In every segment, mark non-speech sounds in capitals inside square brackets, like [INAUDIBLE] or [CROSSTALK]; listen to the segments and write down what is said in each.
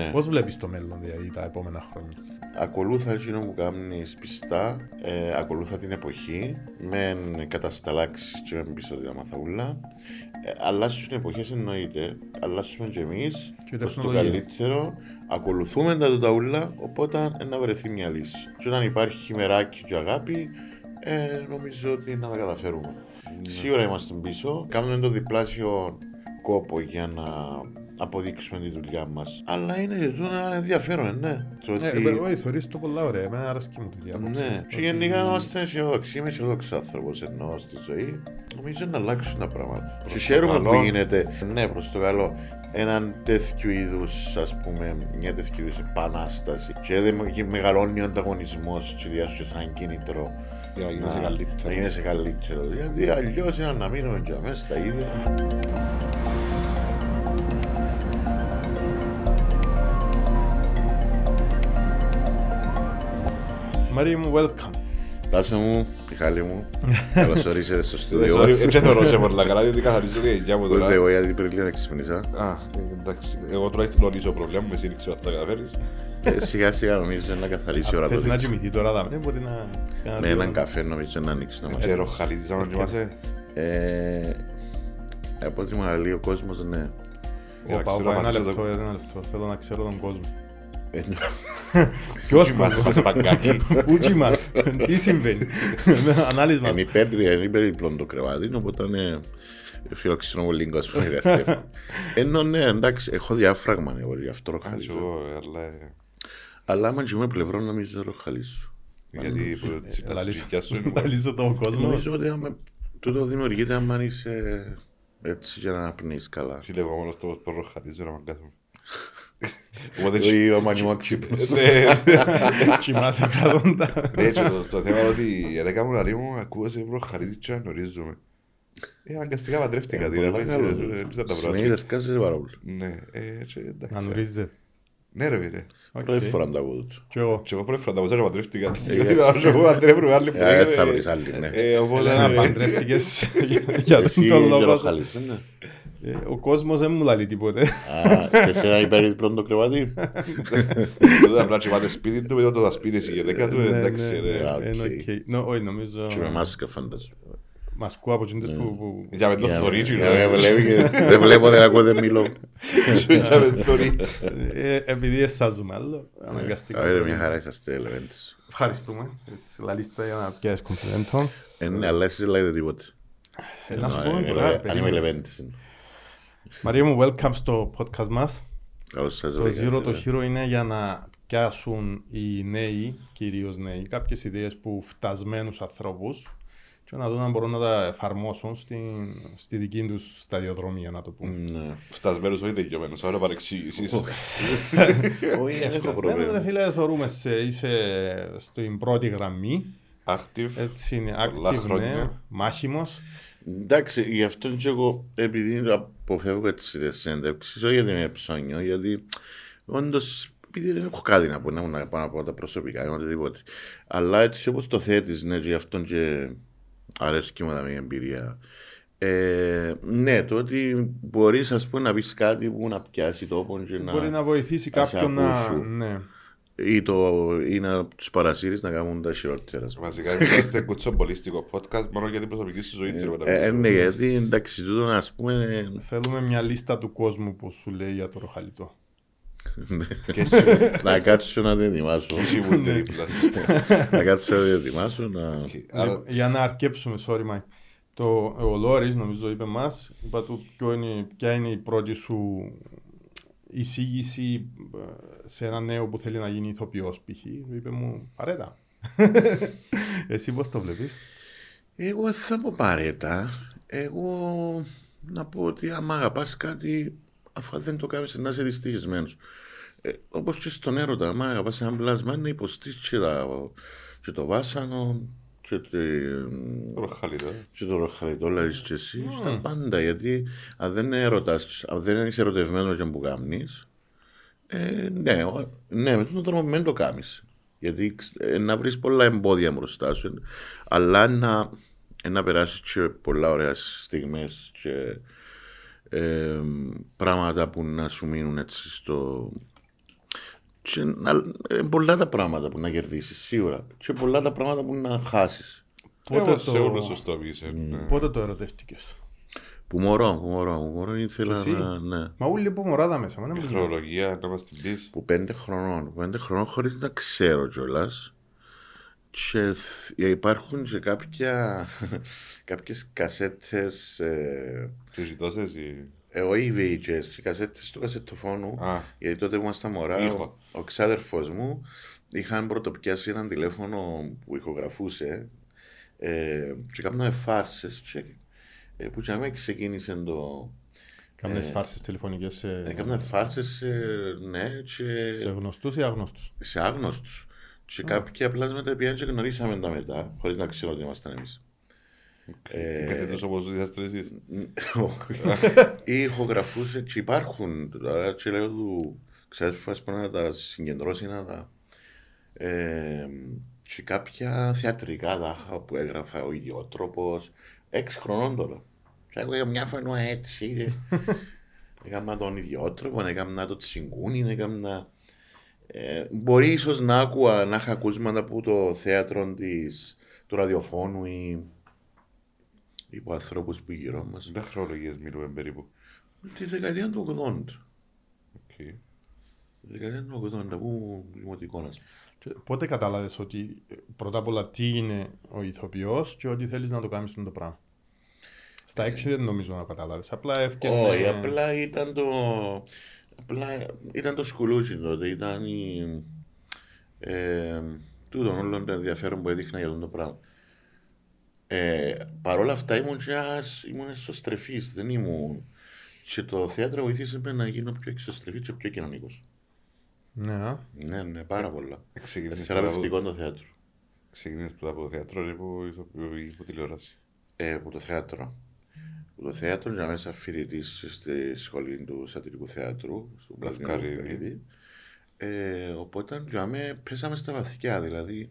Ναι. Πώς βλέπεις το μέλλον δηλαδή τα επόμενα χρόνια; Ακολούθα εκείνο που κάνεις πιστά, ε, ακολούθα την εποχή, με κατασταλάξεις και με πίσω τη μαθαούλα. Ε, αλλάσουν οι εποχές εννοείται, αλλάσουμε και εμείς Και η προς το τεχνολογία. καλύτερο, ακολουθούμε τα τούτα οπότε ε, να βρεθεί μια λύση. Και όταν υπάρχει χειμεράκι και αγάπη, ε, νομίζω ότι να τα καταφέρουμε. Σίγουρα είμαστε πίσω, κάνουμε το διπλάσιο κόπο για να αποδείξουμε τη δουλειά μας. Αλλά είναι και τούτο ένα ενδιαφέρον, ε, ναι. Το Ναι, ότι- ε, όχι, θεωρείς το πολλά ωραία. Εμένα αρέσκει μου τη διάποψη. ναι, και Ότι- γενικά να είμαστε αισιόδοξοι. Είμαι αισιόδοξο άνθρωπος εννοώ στη ζωή. Νομίζω να αλλάξουν τα πράγματα. Προς Και το χαίρομαι που καλό. γίνεται. Ναι, προς το καλό. Έναν τέτοιου είδους, ας πούμε, μια τέτοιου είδους επανάσταση. Και δεν και μεγαλώνει ο ανταγωνισμός, και διάσου και σαν κίνητρο Για να γίνεσαι να- καλύτερος. να γίνεσαι καλύτερος. Γιατί αλλιώς είναι να μείνουμε και μέσα στα ίδια. Μαρία μου, welcome. Τάσο μου, Μιχάλη μου, [LAUGHS] καλώς ορίσατε στο Δεν στούντιο sorry, μας. Έτσι θεωρώ σε [LAUGHS] πολλά καλά, διότι καθαρίζω τη γενιά μου τώρα. Ούτε εγώ γιατί πριν λίγο ξυπνήσα. Α, ε, εντάξει. Εγώ τουλάχιστον γνωρίζω προβλήμα, με σύνηξε ότι θα τα καταφέρεις. Και σιγά σιγά νομίζω να καθαρίσει η ώρα Θες το να δίκτυο. κοιμηθεί τώρα, δάμε, δεν μπορεί να... να Με δει- έναν καφέ νομίζω να ανοίξει το μάτι. Ξέρω, χαλίζεις άμα κοιμάσαι. Ε, από ό,τι μου λέει ο κόσμος, ναι. Για να Ωπα, ξέρω ωπα, να ένα πατήσω λεπτό, το- ένα λεπτό. Θέλω να ξέρω τον κόσμο. Ε, Ποιος Κοιμάσαι, κόσμος, σε παγκάκι. πού κοιμάσαι, τι συμβαίνει; [LAUGHS] Ανάλυσμα. Είναι υπέρ, είναι υπερδιπλό το κρεβάτι, οπότε είναι φιλοξενό πολύ λίγο, ας πούμε, για Στέφαν. [LAUGHS] Ενώ ναι, εντάξει, έχω διάφραγμα εγώ γι' αυτό Α, κι ροχαλίζω. εγώ, αλλά... ε, Αλλά άμα κοιμούμε πλευρό νομίζω ροχαλίζω. Γιατί που τις- τα Λαλήσω- τσιγκιά σου [LAUGHS] είναι... Λαλήσω τον κόσμο. Νομίζω ότι άμα, τούτο δημιουργείται άμα είσαι έτσι για να πνείς καλά. Φίλε, εγώ μόνος το πω ροχαλίζω να μαγκάθομαι. Οπότε Ή άμα είμαι όξυπνος. Ναι, Κοιμάσαι καθόντα. ναι, και το- το θέμα είναι ότι η ρέκα μου λαρή μου ακούω σε ροχαλίζει και γνωρίζουμε. Ε, αναγκαστικά παντρεύτηκα, Ε, δηλαδή, πολύ ε, καλό. ε, έτσι θα τα Σημαίνει βρω. ευκάζεσαι πάρα πολύ. Ναι, ε, και Να εντάξει. γνωρίζετε. Ναι ρε φίλε. Οκ. Πρώτη φορά τα ακούω του. Κι εγώ. Και εγώ πρώτη φορά τα ακούσα και παντρεύτηκα. Γιατί να σου εγώ παντρεύουμε άλλη που Ε, δεν λέγεται, θα βρεις άλλη, ναι. ε, Οπότε... Έλα να παντρεύτηκες για Εσύ τον λόγο. Ροχαλίζεις, ναι. Ε, Ο κόσμος δεν μου λέει τίποτε. Α, και σε ένα υπερδιπλό το κρεβάτι. Τότε απλά τσιβάτε σπίτι του, μετά το σπίτι σου η γυναίκα του, Ναι, εντάξει ναι, ρε. Α, ναι, είναι οκ. οκ. Νο, Όχι, νομίζω... Και με μάσκα φαντάζομαι. Μασκού από εκείνες που... που- Για με το Για- θωρί, για με βλέπει και Δεν βλέπω, δεν ακούω, δεν μιλώ. Για με το θωρί. Ε, Επειδή εσάζουμε άλλο, αναγκαστικά. Άρα μια χαρά είσαστε ελεβέντες. Ευχαριστούμε. Έτσι, λαλίστα για να πιάσεις κομπλιμέντο. Ε, ναι, αλλά εσείς δεν λέτε τίποτε. Ε, Να σου Εννοώ, πούμε ε, τώρα, Αν είμαι περίμενε. ελεβέντης. είναι. Μαρία μου, welcome στο podcast μας. Καλώς σας Το βρήκα, Zero το φίλε. Hero είναι για να πιάσουν οι νέοι, κυρίως νέοι, κάποιες ιδέες που φτασμένους ανθρώπους και να δουν αν μπορούν να τα εφαρμόσουν στην, στη δική τους σταδιοδρομία, να το πούμε. Ναι. Φτασμένος, όχι τελειωμένος, άρα παρεξήγησης. Όχι, δεν έχω Φτασμένος, ρε πρόβλημα. φίλε, θεωρούμε σε, είσαι στην πρώτη γραμμή, Active. έτσι είναι Πολλά active, ναι, χρόνια. μάχημος. Εντάξει, γι' αυτό και εγώ, επειδή αποφεύγω έτσι τις συνέντευξεις, όχι γιατί είμαι ψώνιο, γιατί όντως, επειδή δεν έχω κάτι να πω, να, να πάω να πω τα προσωπικά ή οτιδήποτε. Αλλά έτσι όπως το θέτεις, ναι, και γι' αυτό και αρέσκει μου τα μια εμπειρία. Ε, ναι, το ότι μπορείς ας πούμε να πεις κάτι που να πιάσει τόπο και να... Μπορεί να βοηθήσει να σε κάποιον να... ακούσουν. Ναι. Ή, το, ή να τους παρασύρεις να κάνουν τα χειρότερα. ας πούμε. Βασικά είμαστε κουτσομπολίστικο podcast μόνο για την προσωπική σου ζωή. θέλω να Ε, ε, πω. ναι, γιατί εντάξει, τούτο ας πούμε Θέλουμε μια λίστα του κόσμου που σου λέει για το ροχαλιτό. Και εσύ, να κάτσω να την ετοιμάσω. εσύ μου είναι δίπλα. να κάτσω να την ετοιμάσω. Να... Άρα, Λοιπόν, για να αρκέψουμε, sorry Mike. Το, ο Λόρις νομίζω είπε μας, είπα του ποιο είναι, ποια είναι η πρώτη σου εισήγηση ε, σε ένα νέο που θέλει να γίνει ηθοποιός π.χ. Είπε μου παρέτα. [LAUGHS] Εσύ πώς το βλέπεις; Εγώ δεν θα πω παρέτα. Εγώ να πω ότι άμα αγαπάς κάτι, αφού δεν το κάνεις να είσαι δυστυχισμένος. Ε, όπως και στον έρωτα, άμα αγαπάς ένα πλάσμα, να υποστείς και, τα- και το βάσανο και, τη, ροχαλιτό. και το ροχαλιτό, δηλαδή και εσύ, στα πάντα. Γιατί αν δεν έρωτας, αν δεν είσαι ερωτευμένο και που κάνεις, ε, ναι, ο- ναι, με τον τρόπο μην το κάνεις. Γιατί ε, να βρεις πολλά εμπόδια μπροστά σου, ε, αλλά να, ε, να περάσεις και πολλά ωραία στιγμές και ε, πράγματα που να σου μείνουν έτσι στο, Και να, ε, πολλά τα πράγματα που να κερδίσεις, σίγουρα. Και πολλά τα πράγματα που να χάσεις. Πότε Πότε σε όλο το, σωστό πεις. ε, ναι. πότε το ερωτεύτηκες; Που μωρό, που μωρό, που μωρό ήθελα εσύ; να, ναι. Μα όλοι που μωράδα μέσα. Μα δεν Η μου χρονολογία να μας την πεις. Που πέντε χρονών, που πέντε χρονών χωρίς να ξέρω κιόλας. Και θ- υπάρχουν και κάποια, [LAUGHS] κάποιες κασέτες, ε, Και ζητώσες ή... ε, όχι VHS, οι κασέτες του κασετοφόνου, Α, γιατί τότε που ήμασταν μωρά, ο, Ήχο. ο ξάδερφος μου είχαν πρωτοπιάσει έναν τηλέφωνο που ηχογραφούσε ε, και κάναμε φάρσες και, ε, που και με ξεκίνησε το... Κάμνες Ε, φάρσες τηλεφωνικές σε, Έκαναν φάρσες, ε, ναι, και σε γνωστούς ή αγνώστους. σε άγνωστους. Και κάποιοι απλά μετά πήγαν και γνωρίσαμε τα μετά, χωρίς να ξέρω ότι ήμασταν εμείς. Ε, γιατί τόσο όπως είσαστε εσείς. Ή ηχογραφούσε και υπάρχουν τώρα και λέω του ξάδερφου ας πούμε να τα συγκεντρώσει να τα... Ε, και κάποια θεατρικά τάχα που έγραφα ο ιδιότροπος, έξι χρονών τώρα. Και εγώ για μια φορά έτσι. [LAUGHS] Έκανα τον ιδιότροπο, έκανα το τσιγκούνι, έκανα... Ε, μπορεί ίσως να άκουα, να είχα ακούσματα από το θέατρο της, του ραδιοφώνου ή υπό ανθρώπους που γύρω μας. Δεν χρονολογίες μιλούμε περίπου. Τη δεκαετία του 80. Οκ. Τη δεκαετία του 80 που δημοτικό να Και Πότε κατάλαβες ότι ε, πρώτα απ' όλα τι είναι ο ηθοποιός και ότι θέλεις να το κάνεις αυτό το πράγμα; Στα έξι δεν νομίζω να κατάλαβες. Απλά έφτιανε... Όχι, απλά ήταν το. Απλά ήταν το σκουλούτσι τότε. Ήταν η. Ε, τούτο όλο το ενδιαφέρον που έδειχνα για αυτό το πράγμα. Ε, Παρ' όλα αυτά ήμουν, και ένας- ήμουν εσωστρεφής, δεν ήμουν. Και το θέατρο βοήθησε με να γίνω πιο εξωστρεφής και πιο κοινωνικός. Ναι, α. Ναι, ναι, πάρα πολλά. Ξεκινήσεις πρώτα από- Θεραπευτικό το θέατρο. ξεκινήσεις πρώτα από το θέατρο ή από ηθοποιό ή από τηλεόραση. Ε, από το θέατρο. Από το θέατρο για μέσα φοιτητή στη σχολή του σατυρικού θέατρου, στον Πλαθμιό Λευκαρίδη. Λευκαρίδη. Ε, οπότε για μέ πέσαμε στα βαθιά, δηλαδή.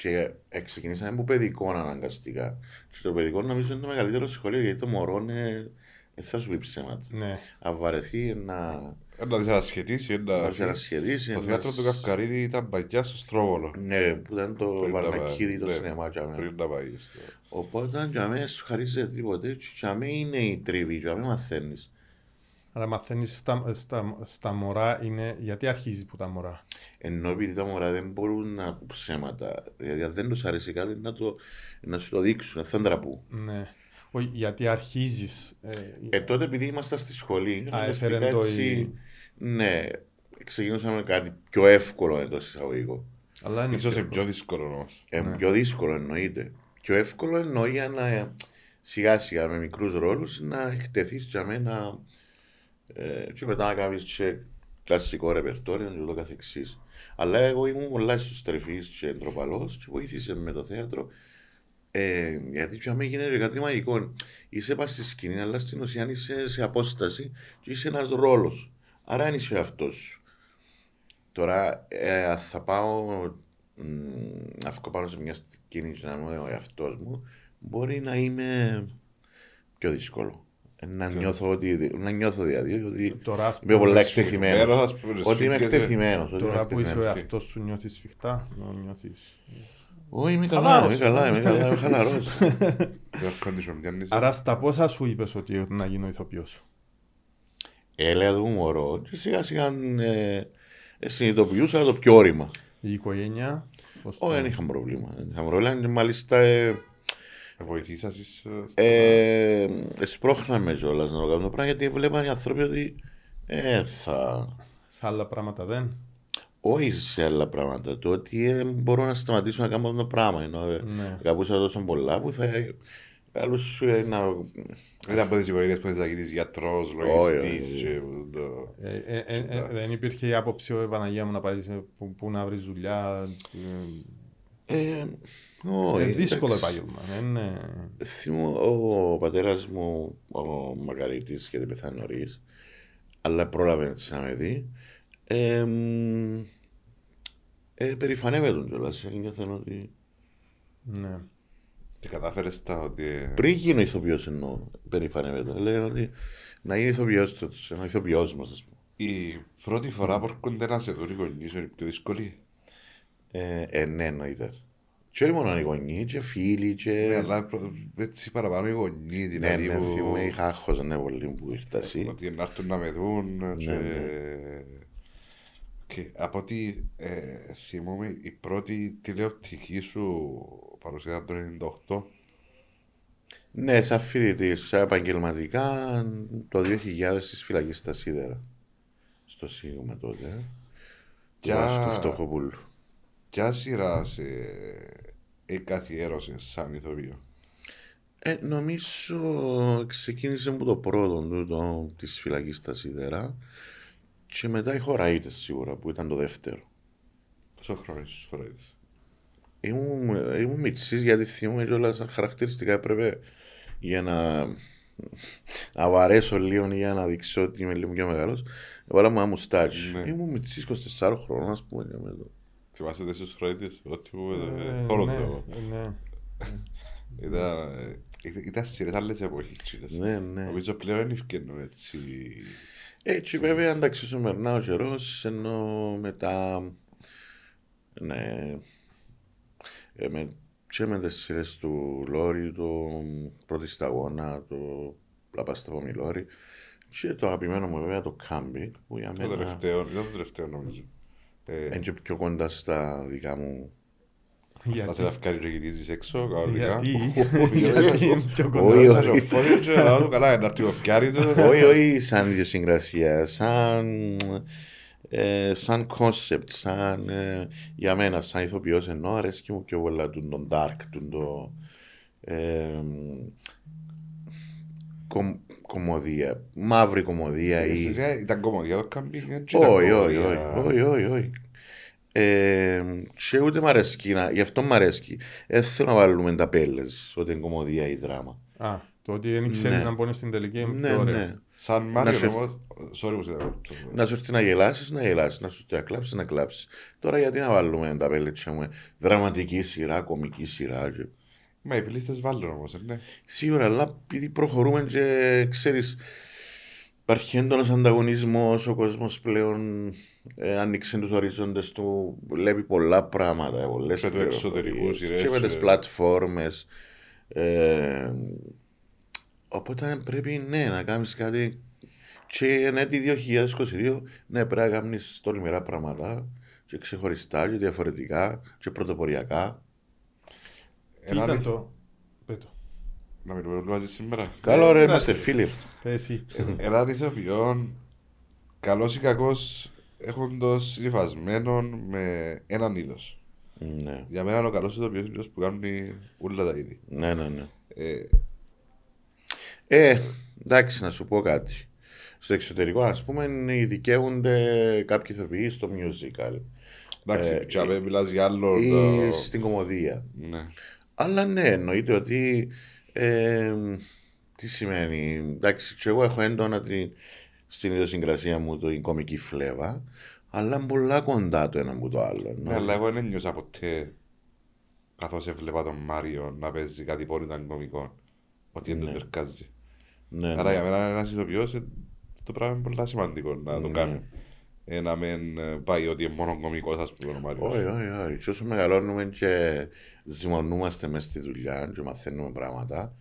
Και ε, ξεκινήσαμε από παιδικό αναγκαστικά. Και το παιδικό νομίζω είναι το μεγαλύτερο σχολείο, γιατί το μωρό είναι, δεν θα σου πει ψέματα. ναι. Αν βαρεθεί να, Ε, Να δεις ανασχετήσει, να να... σε ανασχεδίσει. Το να θέατρο σ- του Καυκαρίδη ήταν παγιά στο Στρόβολο. Ναι, που ήταν το Πριν να Βαρνακίδη, πάει, το ναι, σινεμά. για μένα. Πριν να πάει στο... Οπότε για μένα σου χαρίζεται τίποτε. Και για μένα είναι η τριβή, για μένα μαθαίνεις. Αλλά μαθαίνεις στα, στα, στα μωρά είναι... Γιατί αρχίζεις που τα μωρά; Ενώ επειδή τα μωρά δεν μπορούν να ακούν ψέματα, δηλαδή αν δεν τους αρέσει κάτι να, το, να σου το δείξουν, θα ντραπούν. Ναι. Όχι, γιατί αρχίζεις... Ε, Ε, τότε επειδή ήμασταν στη σχολή, Α, αναγκαστικά έφερε το έτσι, η- ναι, ξεκινούσαμε με κάτι πιο εύκολο εντός εισαγωγικών. αλλά είναι Ίσως πιο είναι πιο δύσκολο όμως. Ε, Ναι. Πιο δύσκολο εννοείται. Πιο εύκολο εννοεί για να σιγά σιγά με μικρούς ρόλους να εκτεθείς για μένα ε, και μετά να κάνεις και κλασικό ρεπερτόριο και ούτω καθεξής. Αλλά εγώ ήμουν πολλά εσωστρεφής και ντροπαλός και βοήθησε με το θέατρο ε, γιατί για μένα γίνεται κάτι μαγικό. Είσαι πας στη σκηνή, αλλά στην ουσία είσαι σε απόσταση και είσαι ένας ρόλος. Άρα είναι είσαι ο εαυτός σου. Τώρα ε, αν θα πάω μ, να βγω πάνω σε μια σκηνή και να είμαι ο εαυτός μου, μπορεί να είμαι πιο δύσκολο. Ε, Να νιώθω, ότι, να νιώθω δηλαδή ότι Τώρα, ας είμαι πολλά πούμε, εκτεθειμένος. Σφιγμένος, ας πούμε, Ότι είμαι σφίγγεσαι. εκτεθειμένος. ότι είμαι Τώρα που είσαι ο εκτεθειμένος. εαυτός σου νιώθεις σφιχτά, νο- νιώθεις... Όχι, είμαι καλά, Χαλάρος. είμαι καλά, είμαι καλά, είμαι χαλαρός. Το air condition πιάνεις. Άρα στα πόσα σου είπες ότι να γίνω ηθοποιός; Έλεγα το μωρό και σιγά σιγά ε, ε, συνειδητοποιούσα το πιο όρημα. Η οικογένεια, πώς το... Όχι, δεν είχα πρόβλημα. Δεν είχα πρόβλημα και μάλιστα ε, Ε, Βοηθήσασες. ε, στο- ε, εσπρώχναμε κιόλας να το κάνουμε το πράγμα γιατί βλέπαν οι άνθρωποι ότι ε, θα... Σε άλλα πράγματα δεν. Όχι σε άλλα πράγματα. Το ότι ε, μπορώ να σταματήσω να κάνω αυτό το πράγμα. Ενώ ε, Ναι. αγαπούσα τόσο πολλά που θα. Άλλους σου ε, να. Ήταν από τις οικογένειες που θες να γίνεις γιατρός, Όχι, λογιστής όχι. και το... Ε, ε, ε, ε, δεν υπήρχε η άποψη ο Παναγία μου να πάει σε, που, που να βρεις δουλειά. Ε, Ε, όχι, Είναι δύσκολο εντάξει. επάγγελμα. δεν είναι- Θυμώ, ο πατέρας μου, ο Μακαρίτη, γιατί πεθάνει νωρίς, αλλά πρόλαβε έτσι να με δει. Ε, μ, ε, περηφανεύεται τον κιόλας. Νιώθω ότι. Ναι. Και κατάφερες τα ότι... ε, Πριν γίνω ηθοποιός εννοώ, περηφανεύεται. Λέγανε ότι να γίνει ηθοποιός, ένα ηθοποιός μας, ας πούμε. Η πρώτη φορά που έρχονται να σε δουν οι γονείς είναι η πιο δύσκολη. Ε, ε, ναι, εννοείται. Και όχι μόνο οι γονείς, και φίλοι, Ναι, και... αλλά προ- έτσι παραπάνω οι γονείς, Ναι, δηλαδή ναι, που... θυμούμαι, είχα άγχος, ναι, πολύ που ήρθα εσύ. Ότι να έρθουν να με δουν και... ναι. Και από ό,τι ε, θυμούμαι, η πρώτη τηλεοπτική σου παρουσία το 98. Ναι, σαν φοιτητής, σαν επαγγελματικά, το 2000 στις φυλακές στα Σίδερα. Στο Σίγμα τότε. ε. Ποια- Του Βάσου του Φτωχοπούλου. Ποια σειρά σε καθιέρωσε σαν ηθοποιό; Ε, νομίζω ξεκίνησε από το πρώτο τούτο της φυλακής στα Σίδερα και μετά οι χωραΐτες σίγουρα που ήταν το δεύτερο. Πόσο χρόνο είσαι στους χωρίτες. Ήμουν, ήμουν μητσής γιατί θυμούμαι κιόλας σαν χαρακτηριστικά έπρεπε για να, να βαρέσω λίγο ή για να δείξω ότι είμαι λίγο πιο μεγάλος. Έβαλα μου ένα μουστάκι. Ναι. Ήμουν μητσής 24 χρόνων ας πούμε. Και με το- Θυμάσαι τις στους χωρίτες, ό,τι που Ε, θόρω ναι, το. ε, ναι. Ήταν, ε, ήταν- Ήταν σειρές άλλες εποχές. Ναι, ναι. Νομίζω πλέον είναι ευκαινό έτσι. Έτσι βέβαια εντάξει σου περνά ο καιρός ενώ μετά ναι ε, με, και με τις σειρές του Λόρι, το πρώτη σταγόνα, το Λαπάστα Πομιλόρι και το αγαπημένο μου βέβαια το Κάμπι που για Το μένα τελευταίο, ήταν το τελευταίο νομίζω. Ε, είναι και πιο κοντά στα δικά μου Θα σε Γιατί, λευκάρει και γυρίζεις έξω, κανονικά. γιατί, Όχι, [LAUGHS] γιατί είναι πιο κοντά. Όχι, Τώρα όχι. θα σε φώνει και να του καλά, να έρθει ο φκιάρι του. όχι, όχι σαν ιδιοσυγκρασία, σαν, ε, σαν concept, σαν, ε, για μένα, σαν ηθοποιός ενώ αρέσκει μου πιο πολλά του τον dark, του το ε, κομ, κομμωδία, μαύρη κομμωδία ή... Στην ουσία Ήταν κομμωδία το κάμπινγκ. δεν ήταν Όχι, όχι, κομμωδία. όχι, όχι, όχι, όχι. Ε, και ούτε μ' αρέσκει, να- γι' αυτό μ' αρέσκει. Δεν θέλω να βάλουμε τα πέλες, ότι είναι κομμωδία ή δράμα. Α, το ότι δεν ξέρεις Ναι. να μπώνεις στην τελική είναι Ναι, πιο ωραίο. ναι. Σαν Να Μάριο σε- όμως, sorry που σε διακόπτω. Να σου έρθει να γελάσεις, να γελάσεις. Να σου έρθει να κλάψεις, να κλάψεις. Τώρα γιατί να βάλουμε τα πέλετσα μου, δραματική σειρά, κομική σειρά. Και... Μα οι πιλίστες βάλουν όμως, ε, ναι. Σίγουρα, αλλά επειδή προχωρούμε και ξέρεις, υπάρχει έντονος ανταγωνισμός, ο κόσμος πλέον ε, άνοιξε τους ορίζοντε του, βλέπει πολλά πράγματα. Πολλές Και τους εξωτερικούς πληροφορίες. σειρές Και με και- τι πλατφόρμες. Ε, οπότε πρέπει ναι, να κάνεις κάτι. Και ναι, τη 2022 ναι, πρέπει να κάνεις τολμηρά πράγματα και ξεχωριστά και διαφορετικά και πρωτοποριακά. Τι Ένα ήταν αληθ- το... Πέτω. Να μιλούμε μαζί σήμερα. Καλό ρε, Ε, είμαστε εντάξει. φίλοι. Πες εσύ. Έναν ηθοποιό, καλός ή κακός, έχοντος υφασμένο με έναν είδος. Ναι, Για μένα ο καλός ηθοποιός είναι αυτός που κάνει όλα τα είδη. ναι, ναι. ναι. Ε, Ε, εντάξει, να σου πω κάτι. Στο εξωτερικό, ας πούμε, ειδικεύονται κάποιοι ηθοποιοί στο musical εντάξει, Ε, πιτσάμε, μιλάς για άλλο. ή το- στην κομμωδία. Ναι. Αλλά ναι, εννοείται ότι. Ε, τι σημαίνει. Εντάξει, και εγώ έχω έντονα την, στην ιδιοσυγκρασία μου την κομική φλέβα, αλλά είναι πολλά κοντά το ένα από το άλλο. Ναι, αλλά εγώ δεν νιώσα ποτέ καθώς έβλεπα τον Μάριο να παίζει κάτι που ήταν κωμικό. Ότι δεν Ναι. το τερκάζει. Ναι, Άρα ναι. για μένα ένας ηθοποιός ε, το πράγμα είναι πολύ σημαντικό να το Ναι. κάνει. Ε, να μην ε, πάει ότι είναι μόνο κωμικός ας πούμε ο Μάριος. Όχι, όχι, όχι. Και όσο μεγαλώνουμε και ζυμωνούμαστε μέσα στη δουλειά και μαθαίνουμε πράγματα,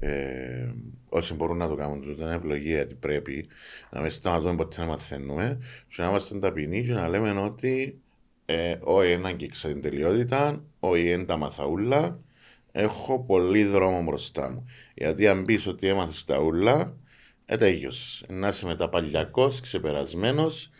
ε, όσοι μπορούν να το κάνουν, τούτο είναι επιλογή γιατί πρέπει να μην σταματούμε ποτέ να μαθαίνουμε και να είμαστε ταπεινοί και να λέμε ότι ε, όχι ένα και την τελειότητα, όχι είναι τα μαθαούλα, έχω πολύ δρόμο μπροστά μου. Γιατί αν πεις ότι έμαθες τα ούλα, ε, τελείωσες. Να είσαι μετά παλιακός, ξεπερασμένος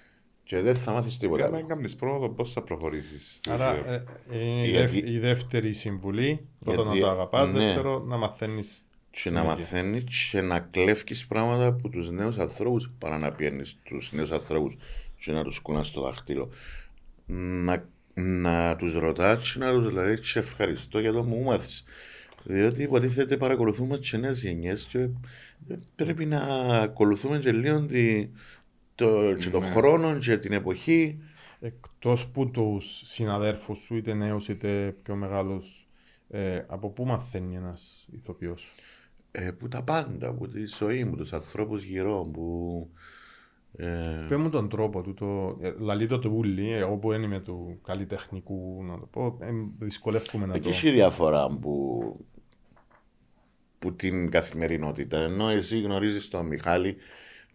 και δεν θα μάθεις τίποτα. Για να κάνεις πρόοδο πώς θα προχωρήσεις. στη Άρα ζωή. ε, ε, είναι η Γιατί- δεύ- η δεύτερη συμβουλή. Πρώτον να Γιατί- το αγαπάς, ναι. δεύτερο να μαθαίνεις. και να συνέχεια. μαθαίνεις και να κλέφει πράγματα από τους νέους ανθρώπους παρά να πιένεις τους νέους ανθρώπους και να τους κουνάς στο δάχτυλο. Να, να τους ρωτάς και να τους λέει σε ευχαριστώ για το μου μάθεις. Διότι υποτίθεται παρακολουθούμε τι νέες γενιές και πρέπει να ακολουθούμε και λίγο τη, το, και τον Ναι. χρόνο και την εποχή. Εκτός που τους συναδέρφους σου, είτε νέους είτε πιο μεγάλους, ε, από πού μαθαίνει ένας ηθοποιός; Ε, που τα πάντα, που τη ζωή μου, τους ανθρώπους γύρω, που Ε, Πες μου τον τρόπο του, το, ε, λαλεί το τούλι, εγώ που δεν είμαι του καλλιτεχνικού, να το πω, ε, δυσκολεύομαι να το... Εκεί έχει διαφορά που, που την καθημερινότητα. Ενώ εσύ γνωρίζεις τον Μιχάλη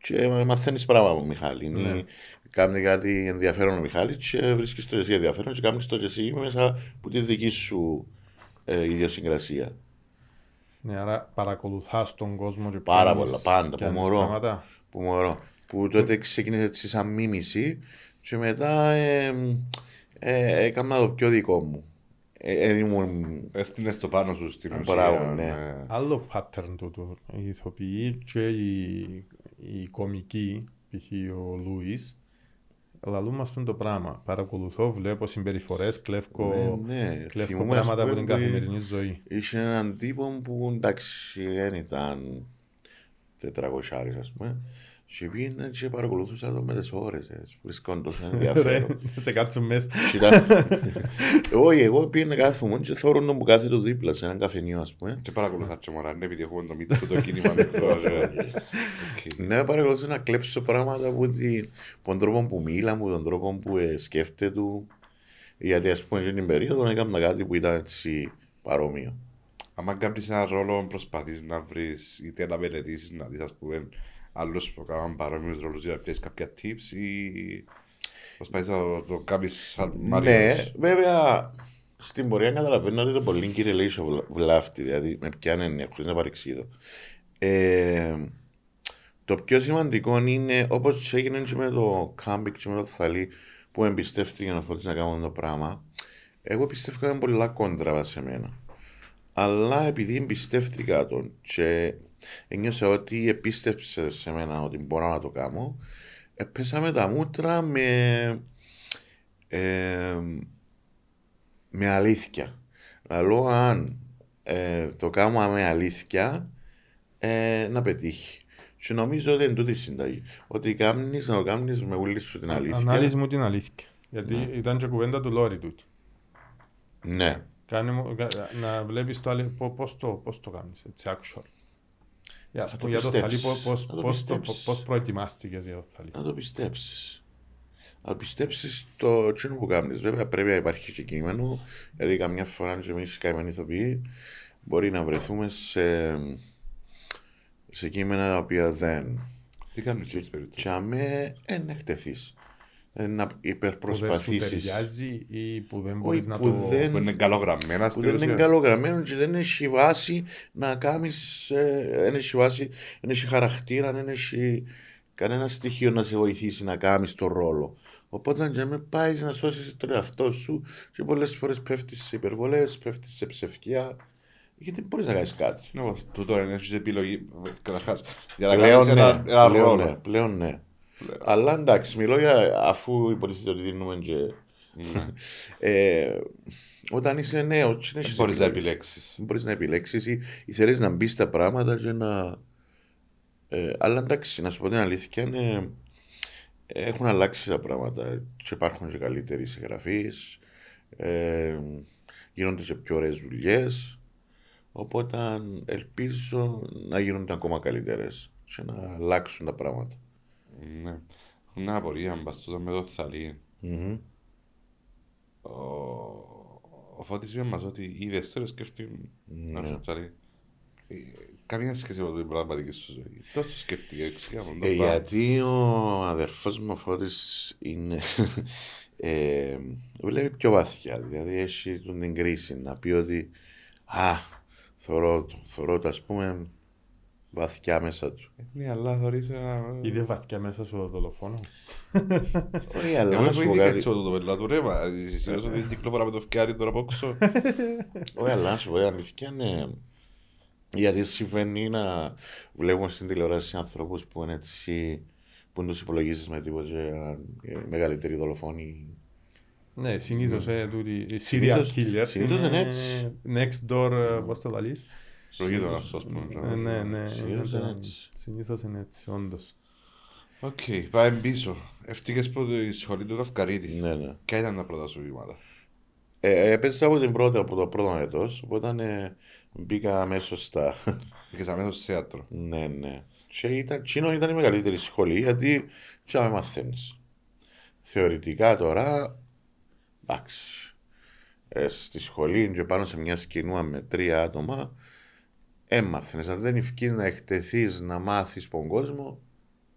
και μαθαίνεις πράγματα από τον Μιχάλη. Ναι. Ναι. Κάνει κάτι ενδιαφέρον ο Μιχάλης και βρίσκεις το εσύ ενδιαφέρον και κάνει το και εσύ μέσα από τη δική σου ε, ιδιοσυγκρασία. Ναι, άρα παρακολουθάς τον κόσμο και Πάρα πιάνεις- πολλά, πάντα, που πιάνεις μωρό. πράγματα. Που, μωρώ, που τότε ξεκίνησε έτσι σαν μίμηση και μετά ε, ε, έκανα το πιο δικό μου. Ε, ε, ήμουν Έστειλες το πάνω σου στην ουσία. Μπράβο, ναι. ναι. Άλλο pattern του, του οι ηθοποιοί και οι, οι κομικοί, π.χ. ο Λούις, λαλούν μας τον το πράγμα. Παρακολουθώ, βλέπω συμπεριφορές, κλέφκω, Ναι, ναι. κλέφκω Θυμούμαι, ας πράγματα από πούμε, την που καθημερινή ζωή. Είχε έναν τύπο που εντάξει δεν ήταν 400 ας πούμε και πήγαινε και παρακολουθούσα το με τις ώρες έτσι, βρισκόντος [LAUGHS] Ρε, ενδιαφέρον. σε κάτσουν μέσα. Και ήταν- Όχι, εγώ πήγαινε κάθομαι και θόρουν τον που κάθεται δίπλα σε έναν καφενείο ας πούμε. Και παρακολουθά και μωρά, ναι, επειδή έχουμε το μύθο το κίνημα μικρό. ρε. [LAUGHS] Οκ. Ναι, παρακολουθώ να κλέψω πράγματα από την- από τον τρόπο που μίλα, από τον τρόπο που ε, σκέφτεται του. Γιατί ας πούμε στην περίοδο έκανα κάτι που ήταν έτσι παρόμοιο. Αν κάνεις έναν ρόλο, προσπαθείς να βρεις είτε να μελετήσεις, να δεις ας πούμε άλλους που κάνουν παρόμοιους ρόλους για να πιέσεις κάποια tips ή προσπαθείς να το- το κάνεις σαν Ναι, Μάριος. βέβαια στην πορεία καταλαβαίνω ότι το πολύ κύριε λέει βλάφτη, δηλαδή με πιάνει έννοια, χωρίς να παρεξηγήσω. Ε, το πιο σημαντικό είναι όπως έγινε και με το κάμπικ και με το θαλί που εμπιστεύτηκε να χωρίς να κάνω το πράγμα. Εγώ πιστεύω ήταν πολλά κόντρα σε μένα. Αλλά επειδή εμπιστεύτηκα τον και ένιωσα ότι επίστεψες σε μένα ότι μπορώ να το κάνω, έπεσαμε τα μούτρα με, ε, με αλήθεια. Λέω αν ε, το κάνω με αλήθεια ε, να πετύχει. Και νομίζω ότι είναι τούτης η συνταγή. Ότι κάνεις να το κάνεις με όλη σου την αλήθεια. Ανάλυση μου την αλήθεια. Γιατί Ναι. ήταν και κουβέντα του Λόρι τούτη. Ναι. Κάνε μου- κα- να βλέπεις το άλλο, πώς, πώς το, πώς το κάνεις, έτσι, actual. Για, ας το πούμε, για το θαλί, πιστέψεις. πώς, πώς, Να το πώς, το, πιστέψεις. πώς προετοιμάστηκες για το θαλί. Να το πιστέψεις. Να πιστέψεις το τσίνο που κάνεις. Βέβαια πρέπει να υπάρχει και κείμενο, γιατί καμιά φορά και εμείς οι καημένοι ηθοποιοί μπορεί να βρεθούμε σε, σε κείμενα τα οποία δεν. Τι κάνεις έτσι περίπτωση. Και αμέ εν εκτεθείς. Ε, Να Που δεν σου υπερπροσπαθήσεις. ταιριάζει ή που δεν Όχι, μπορείς να που το... δεν- Που είναι καλογραμμένα που στην δεν είναι ουσία. καλογραμμένο και δεν έχει βάση να κάνεις, ε, δεν έχει βάση, δεν έχει χαρακτήρα, δεν έχει κανένα στοιχείο να σε βοηθήσει να κάνεις τον ρόλο. Οπότε αν και με πάεις να σώσεις τον εαυτό σου και πολλές φορές πέφτεις σε υπερβολές, πέφτεις σε ψευκιά, γιατί δεν μπορείς να κάνεις κάτι. Ναι, όμως, τούτο είναι έχεις επιλογή. Καταρχάς, για να Πλέον κάνεις ναι, ένα, ένα πλέον ρόλο. ναι, πλέον ναι. Αλλά εντάξει, μιλώ για αφού υποτίθεται ότι δίνουμε και... Ναι. Ε, όταν είσαι νέος, δεν Δεν έχεις μπορείς να επιλογή. επιλέξεις. Δεν μπορείς να επιλέξεις ή, ή θέλεις να μπεις στα πράγματα και να. Ε, αλλά εντάξει, να σου πω την αλήθεια, είναι, έχουν αλλάξει τα πράγματα και υπάρχουν και καλύτεροι συγγραφείς. Ε, γίνονται και πιο ωραίες δουλειές. Οπότε ελπίζω να γίνονται ακόμα καλύτερες και να αλλάξουν τα πράγματα. Ναι. Έχω μια απορία μπας τούτο με το θαλί. Μμμ. Ο, ο Φώτης είπε μας ότι είδες τώρα σκέφτηκε να Ναι. έρθει το θαλί. Ε, Καμία σχέση με την πραγματική σου ζωή. Πώς το σκέφτηκε, εξήγα μου το Ε, πράγμα. γιατί ο αδερφός μου ο Φώτης είναι, [LAUGHS] ε, βλέπει πιο βαθιά, δηλαδή έχει τον την κρίση να πει ότι α, θωρώ το, θωρώ το ας πούμε βαθιά μέσα τους. Ναι, αλλά θωρείς ένα... Είδε βαθιά μέσα στο δολοφόνο. Όχι, αλλά Εγώ να έχω σου πω ήδη κάτι, έτσι το πελά του ρε, μα συνήθως ότι κυκλοφορά με το φκιάρι τώρα από έξω. όχι, αλλά να σου πω την αλήθεια, ναι. Γιατί συμβαίνει να βλέπουμε στην τηλεόραση ανθρώπους που είναι έτσι, που δεν τους υπολογίζεις με τίποτα, και, ε, μεγαλύτεροι δολοφόνοι Ναι, συνήθως ε, τούτοι, οι serial Συνήθως- killers συνήθως είναι έτσι. next door, ε, πώς το λαλείς. Ο γείτονας σου, ας πούμε. Ε, Ναι, ναι. Συνήθως είναι είναι- έτσι. Συνήθως είναι έτσι, όντως. Οκ, πάμε πίσω. Ευτύχες που η σχολή του Καυκαρίδη. Ναι, ναι. Ποια ήταν τα πρώτα σου βήματα; Ε, έπαιζα από την πρώτη, από το πρώτο έτος, οπότε ε, μπήκα αμέσως στα. Πήγες αμέσως στο θέατρο. ναι, ναι. Και ήταν, Τσίνο ήταν η μεγαλύτερη σχολή γιατί τι με μαθαίνεις. Θεωρητικά τώρα, εντάξει, ε, στη σχολή και πάνω σε μια σκηνούα με τρία άτομα, έμαθαινες. Αν δεν ευκείς να εκτεθείς, να μάθεις τον κόσμο,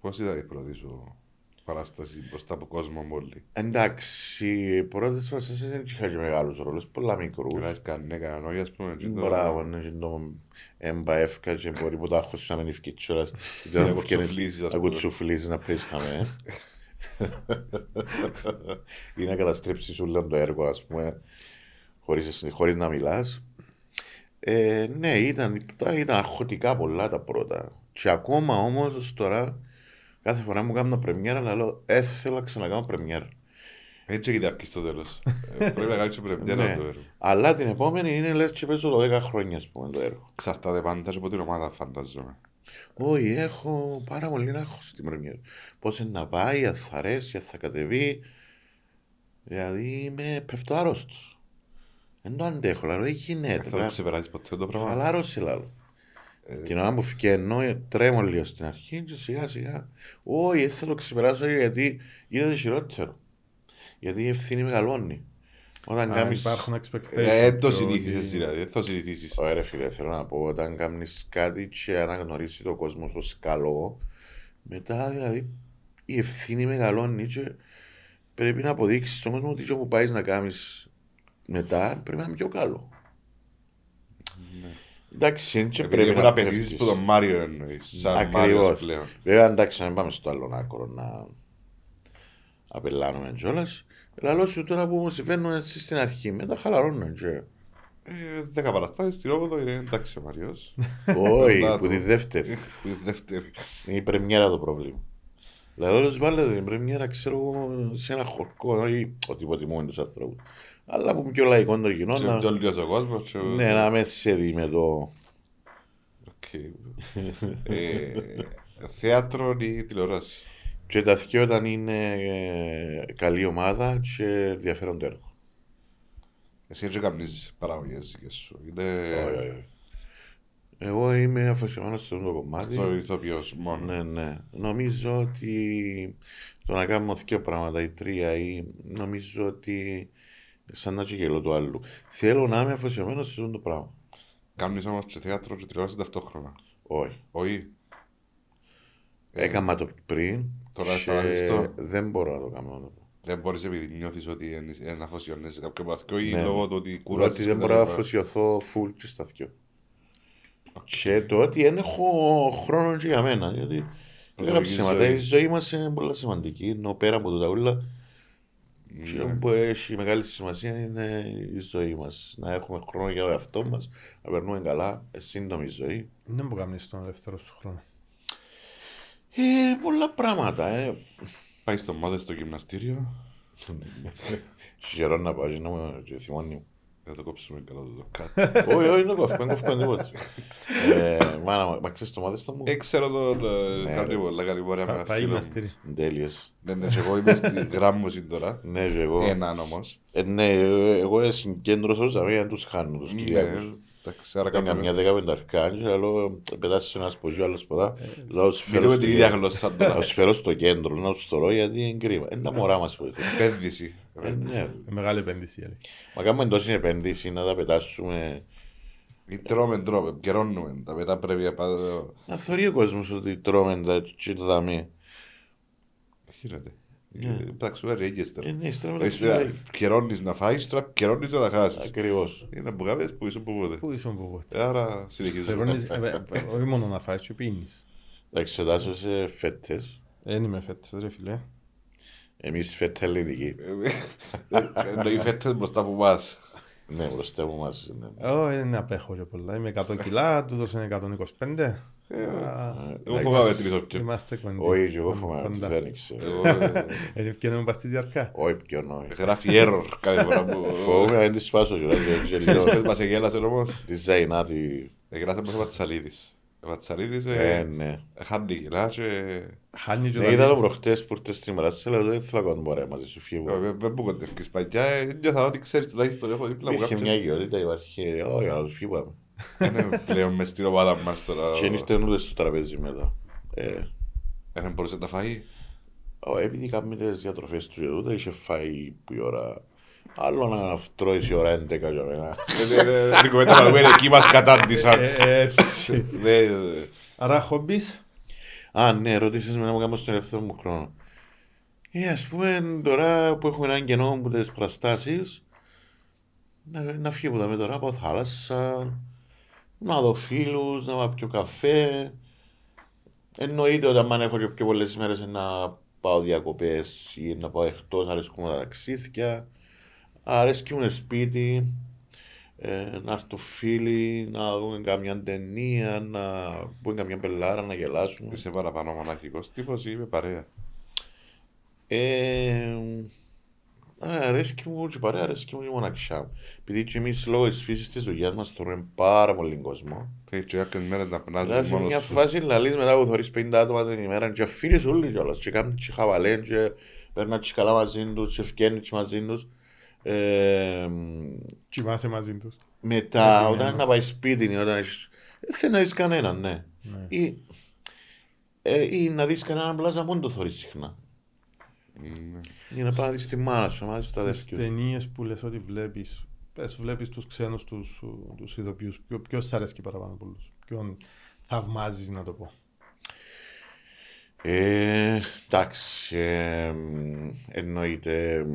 Πώς ήταν η πρώτη σου παράσταση μπροστά από κόσμο μόλι; εντάξει, οι πρώτες παραστάσεις δεν είχα και μεγάλους ρόλους, πολλά μικρούς. Μιλάς κανένα κανένα όχι, ας πούμε. και το- Μπράβο, ναι, και το εμπαεύκα και μπορεί που τα έχω να μην ευκεί κιόλας. [LAUGHS] Να κουτσουφλίζεις, ας Να πούμε. κουτσουφλίζεις, να πεις χαμέ. [LAUGHS] Ή να καταστρέψεις όλο το έργο, ας πούμε, χωρίς, χωρίς να μιλάς. Ε, ναι, ήταν, τα- ήταν αγχωτικά πολλά τα πρώτα. Και ακόμα όμως τώρα, κάθε φορά μου κάνω πρεμιέρα, να λέω, ε, θέλω να ξανακάνω πρεμιέρα. Έτσι έχετε αυκεί στο τέλος. Ε, [LAUGHS] Πρέπει να κάνεις και πρεμιέρα Ναι. το έργο. Αλλά την επόμενη είναι λες και παίζω το 10 χρόνια, ας πούμε, το έργο. Εξαρτάται πάντα και από την ομάδα φαντάζομαι. Όχι, έχω πάρα πολύ άγχος στην πρεμιέρα. Πώς είναι να πάει, αν θα αρέσει, αν θα κατεβεί. Δηλαδή είμαι πέφτω άρρωστος. Δεν το αντέχω, λαλό, δεν γίνεται. Θα το να- ξεπεράσεις ποτέ το πράγμα. Χαλάρωσε, λαλό. Την ώρα που φκένω, ε, τρέμω λίγο στην αρχή και σιγά σιγά. Όχι, δεν θα το ξεπεράσω γιατί γίνεται χειρότερο. Γιατί η ευθύνη μεγαλώνει. Όταν Α, κάνεις... Υπάρχουν expectations. Ε, Δεν το και συνήθισες ότι- δηλαδή, δεν το συνηθίσεις. Ωραία ρε φίλε, θέλω να πω, όταν κάνεις κάτι και αναγνωρίσει το κόσμο ως καλό, μετά δηλαδή η ευθύνη μεγαλώνει και πρέπει να αποδείξεις στον κόσμο ότι όπου πάεις να κάνεις μετά πρέπει να είναι πιο καλό. Εντάξει, δεν και Επειδή πρέπει έχουν να απαιτήσεις πέφτεις. που τον Μάριο εννοείς. Σαν Ακριβώς. Μάριος πλέον. Βέβαια εντάξει, να μην πάμε στο άλλο άκρο να απελάνουμε κιόλας. Λαλό σου τώρα που μου συμβαίνουν έτσι στην αρχή, μετά χαλαρώνουν και... Ε, Δέκα παραστάσεις, στην όγδο είναι εντάξει ο Μάριος. Όχι, Να που το. τη δεύτερη. Που είναι δεύτερη. Είναι η πρεμιέρα το πρόβλημα. Δηλαδή, όλος βάλετε την πρεμιέρα, ξέρω εγώ, σε ένα χορκό, όχι ότι υποτιμούμε τους ανθρώπους. Αλλά που είναι πιο λαϊκό το κοινό, Και να, πιο λίγος ο κόσμος. και- ναι, να με σέδει με το... Οκ. Ε, Θέατρο ή τηλεόραση; Και τα θεία όταν είναι ε, καλή ομάδα και ενδιαφέρον το έργο. Εσύ έτσι κάνεις παραγωγές δικές σου. Είναι Όχι, όχι, όχι. Εγώ είμαι αφοσιωμένος σε αυτό το κομμάτι. το ηθοποιός μόνο. Ναι, ναι. Νομίζω ότι το να κάνουμε δύο πράγματα ή τρία ή νομίζω ότι σαν να γελό το άλλο. Θέλω να είμαι αφοσιωμένος σε αυτό το πράγμα. Κάνεις όμως και θέατρο και τηλεόραση ταυτόχρονα. Όχι. Όχι. Έκανα το πριν Τώρα και σταματήσεις το. δεν μπορώ να το κάνω. Δεν μπορείς επειδή νιώθεις ότι είναι να αφοσιώνεσαι σε κάποιο βαθμό ή Ναι. λόγω του ότι Ότι κουράζεις. δεν και μπορώ τα να λοιπά. αφοσιωθώ full και στα δυο. Και το ότι δεν έχω χρόνο και για μένα. Γιατί δεν Προσωπική ψέματα. ζωή. Η ζωή μας είναι πολύ σημαντική. Ενώ πέρα από το ταούλα, Ναι. που έχει μεγάλη σημασία είναι η ζωή μας. Να έχουμε χρόνο για τον εαυτό μας, να περνούμε καλά, ε, σύντομη ζωή. Δεν μπορεί να κάνεις τον ελεύθερο σου χρόνο. Ε, πολλά πράγματα. Ε. Πάει στο μόδε στο γυμναστήριο. [LAUGHS] Καιρό να πάω, να μου και θυμώνει μου. Να το κόψουμε καλά το κάτω. Όχι, όχι, δεν κόφω, δεν κόφω τίποτα. Ε, Μάνα, μου, μα ξέρεις το μάδεστα μου; Ε, ξέρω τον Ναι, κάνει ρε. πολλά καλή πορεία με Θα ένα πάει φίλο μου. γυμναστήρι. Τέλειες. Ναι, ναι, και εγώ είμαι στη γράμμωση τώρα. Ναι, και εγώ. Έναν όμως. Ε, ναι, ε, εγώ συγκέντρωσα τους αμέσως τους χάνω τους Ναι, Κυριακούς. εντάξει, άρα Κάνα μια κάνουμε... δέκα πενταρκάνια, λέω, πετάσεις σε ένας σπογείο, άλλος ποτά. Λέω, τους φέρω Μιλούμε στο την ίδια κέντρο. γλώσσα Να τώρα. τους φέρω στο κέντρο, να τους θωρώ γιατί είναι κρίμα. Είναι τα μωρά μας που ήθελα. Επένδυση. Ε, ναι. Ε, Μεγάλη επένδυση. η αλήθεια. Μα κάνουμε τόση επένδυση να τα πετάσουμε. Ή τρώμε, τρώμε, καιρώνουμε. Τα μετά πρέπει να πάω... Να θωρεί ο κόσμος ότι τρώμε τα και το δαμέ. Χαίρετε. Εντάξει, ωραία, ήγεστε. Ε, ναι, ύστερα Εσύ μεταξύ. καιρώνεις να φάεις, τώρα καιρώνεις να τα χάσεις. Ακριβώς. Είναι που κάποιες που ήσουν που πότε. Πού ήσουν που πότε. Ε, Άρα συνεχίζουμε. Περώνεις- ε, ε, ε, Όχι μόνο να φάεις και πίνεις. Εντάξει, ο Τάσος σε φέτες. Δεν είμαι φέτος ρε φίλε. Εμείς φέτα ελληνική. Εννοεί φέτες μπροστά από εμάς. Ναι, μπροστά από μας. ναι. Όχι, δεν απέχω και πολλά. Είμαι 100 κιλά, τούτος είναι 125. Α, Εγώ φοβάμαι την ηθοποιό. Είμαστε κοντά. Όχι, και εγώ φοβάμαι ότι Κοντά. δεν ξέρω. Εγώ, ε, Έτσι ευκαιρία πας στη διαρκά. Όχι, ποιον όχι. Γράφει error κάθε φορά που... Φοβούμαι να δεν της σπάσω κιόλας, γιατί Ξέρεις λέω, πες μας εγέλασε όμως. Τη Ζαϊνά τη... Εγγράσε μας ο Ματσαλίδης. Ο Ματσαλίδης Ε, ε, ναι. χάνει κιλά και... Χάνει και Ναι, τα είδα τον λίγο. προχτές που ήρθες στη μέρα της, λέω, δεν θέλω να κάνω παρέα μαζί σου, φύγω. Ε, Δεν μου κοντεύκεις παλιά, ε, νιώθα ότι ξέρεις τουλάχιστον έχω δίπλα μου Είχε μια κάποιον. γεωρότητα, υπάρχει, όχι, αλλά τους φύγαμε. Είναι πλέον μες στην ομάδα μας τώρα. Και δεν ήρθε ούτε στο τραπέζι μετά. Ε, Δεν μπορούσε να φάει; ω, επειδή κάνουμε τις διατροφές του και τούτα, είχε φάει που η ώρα. Άλλο να τρώεις η ώρα 11 για μένα. Την κουβέντα να δούμε εκεί μας κατάντησαν. Ε, Έτσι. Ναι, Άρα χόμπις. Α, ναι, ρώτησες με να μου κάνω στον ελεύθερο μου χρόνο. Ε, ας πούμε, τώρα που έχουμε έναν κενό από τις πραστάσεις, να, να φύγω από τα τώρα, πάω θάλασσα, να δω φίλους, να πάω πιο καφέ. Εννοείται ότι αν έχω και πιο πολλές μέρες να πάω διακοπές ή να πάω εκτός, αρέσκουν τα ταξίδια, αρέσκει μου σπίτι, ε, να έρθουν φίλοι, να δούμε καμιά ταινία, να πούμε καμιά πελάρα, να γελάσουμε. Είσαι παραπάνω μοναχικός τύπος ή με παρέα; Ε, α, αρέσκει μου και παρέα, αρέσκει μου και η μοναξιά μου. Επειδή και εμείς λόγω της φύσης της δουλειάς μας θεωρούμε πάρα πολύ κόσμο. Θέλεις και κάποιες μέρες να Δηλαδή περνάς σε μια μόνος σου. φάση λαλείς μετά που θωρείς 50 άτομα την ημέρα και φίλοι όλοι κιόλας και κάνουν και χαβαλέν και περνά και καλά μαζί τους και φκένουν και μαζί τους. Ε, Κοιμάσαι μαζί τους. μετά Ναι, όταν ναι. να πάει σπίτι ή όταν έχεις... Δεν θέλει να δεις κανέναν, ναι. Ναι. Ή, ε, ή να δεις κανέναν πλάζα μόνο το θωρείς συχνά. Ναι. Για να πάει να δεις τη μάνα σου, να δεις τα Τις αδέρφια σου. ταινίες που λες ότι βλέπεις, πες βλέπεις τους ξένους τους, τους ηθοποιούς, ποιο, ποιος σ' αρέσκει παραπάνω από όλους, ποιον θαυμάζεις να το πω. Ε, εντάξει, ε, μ, εννοείται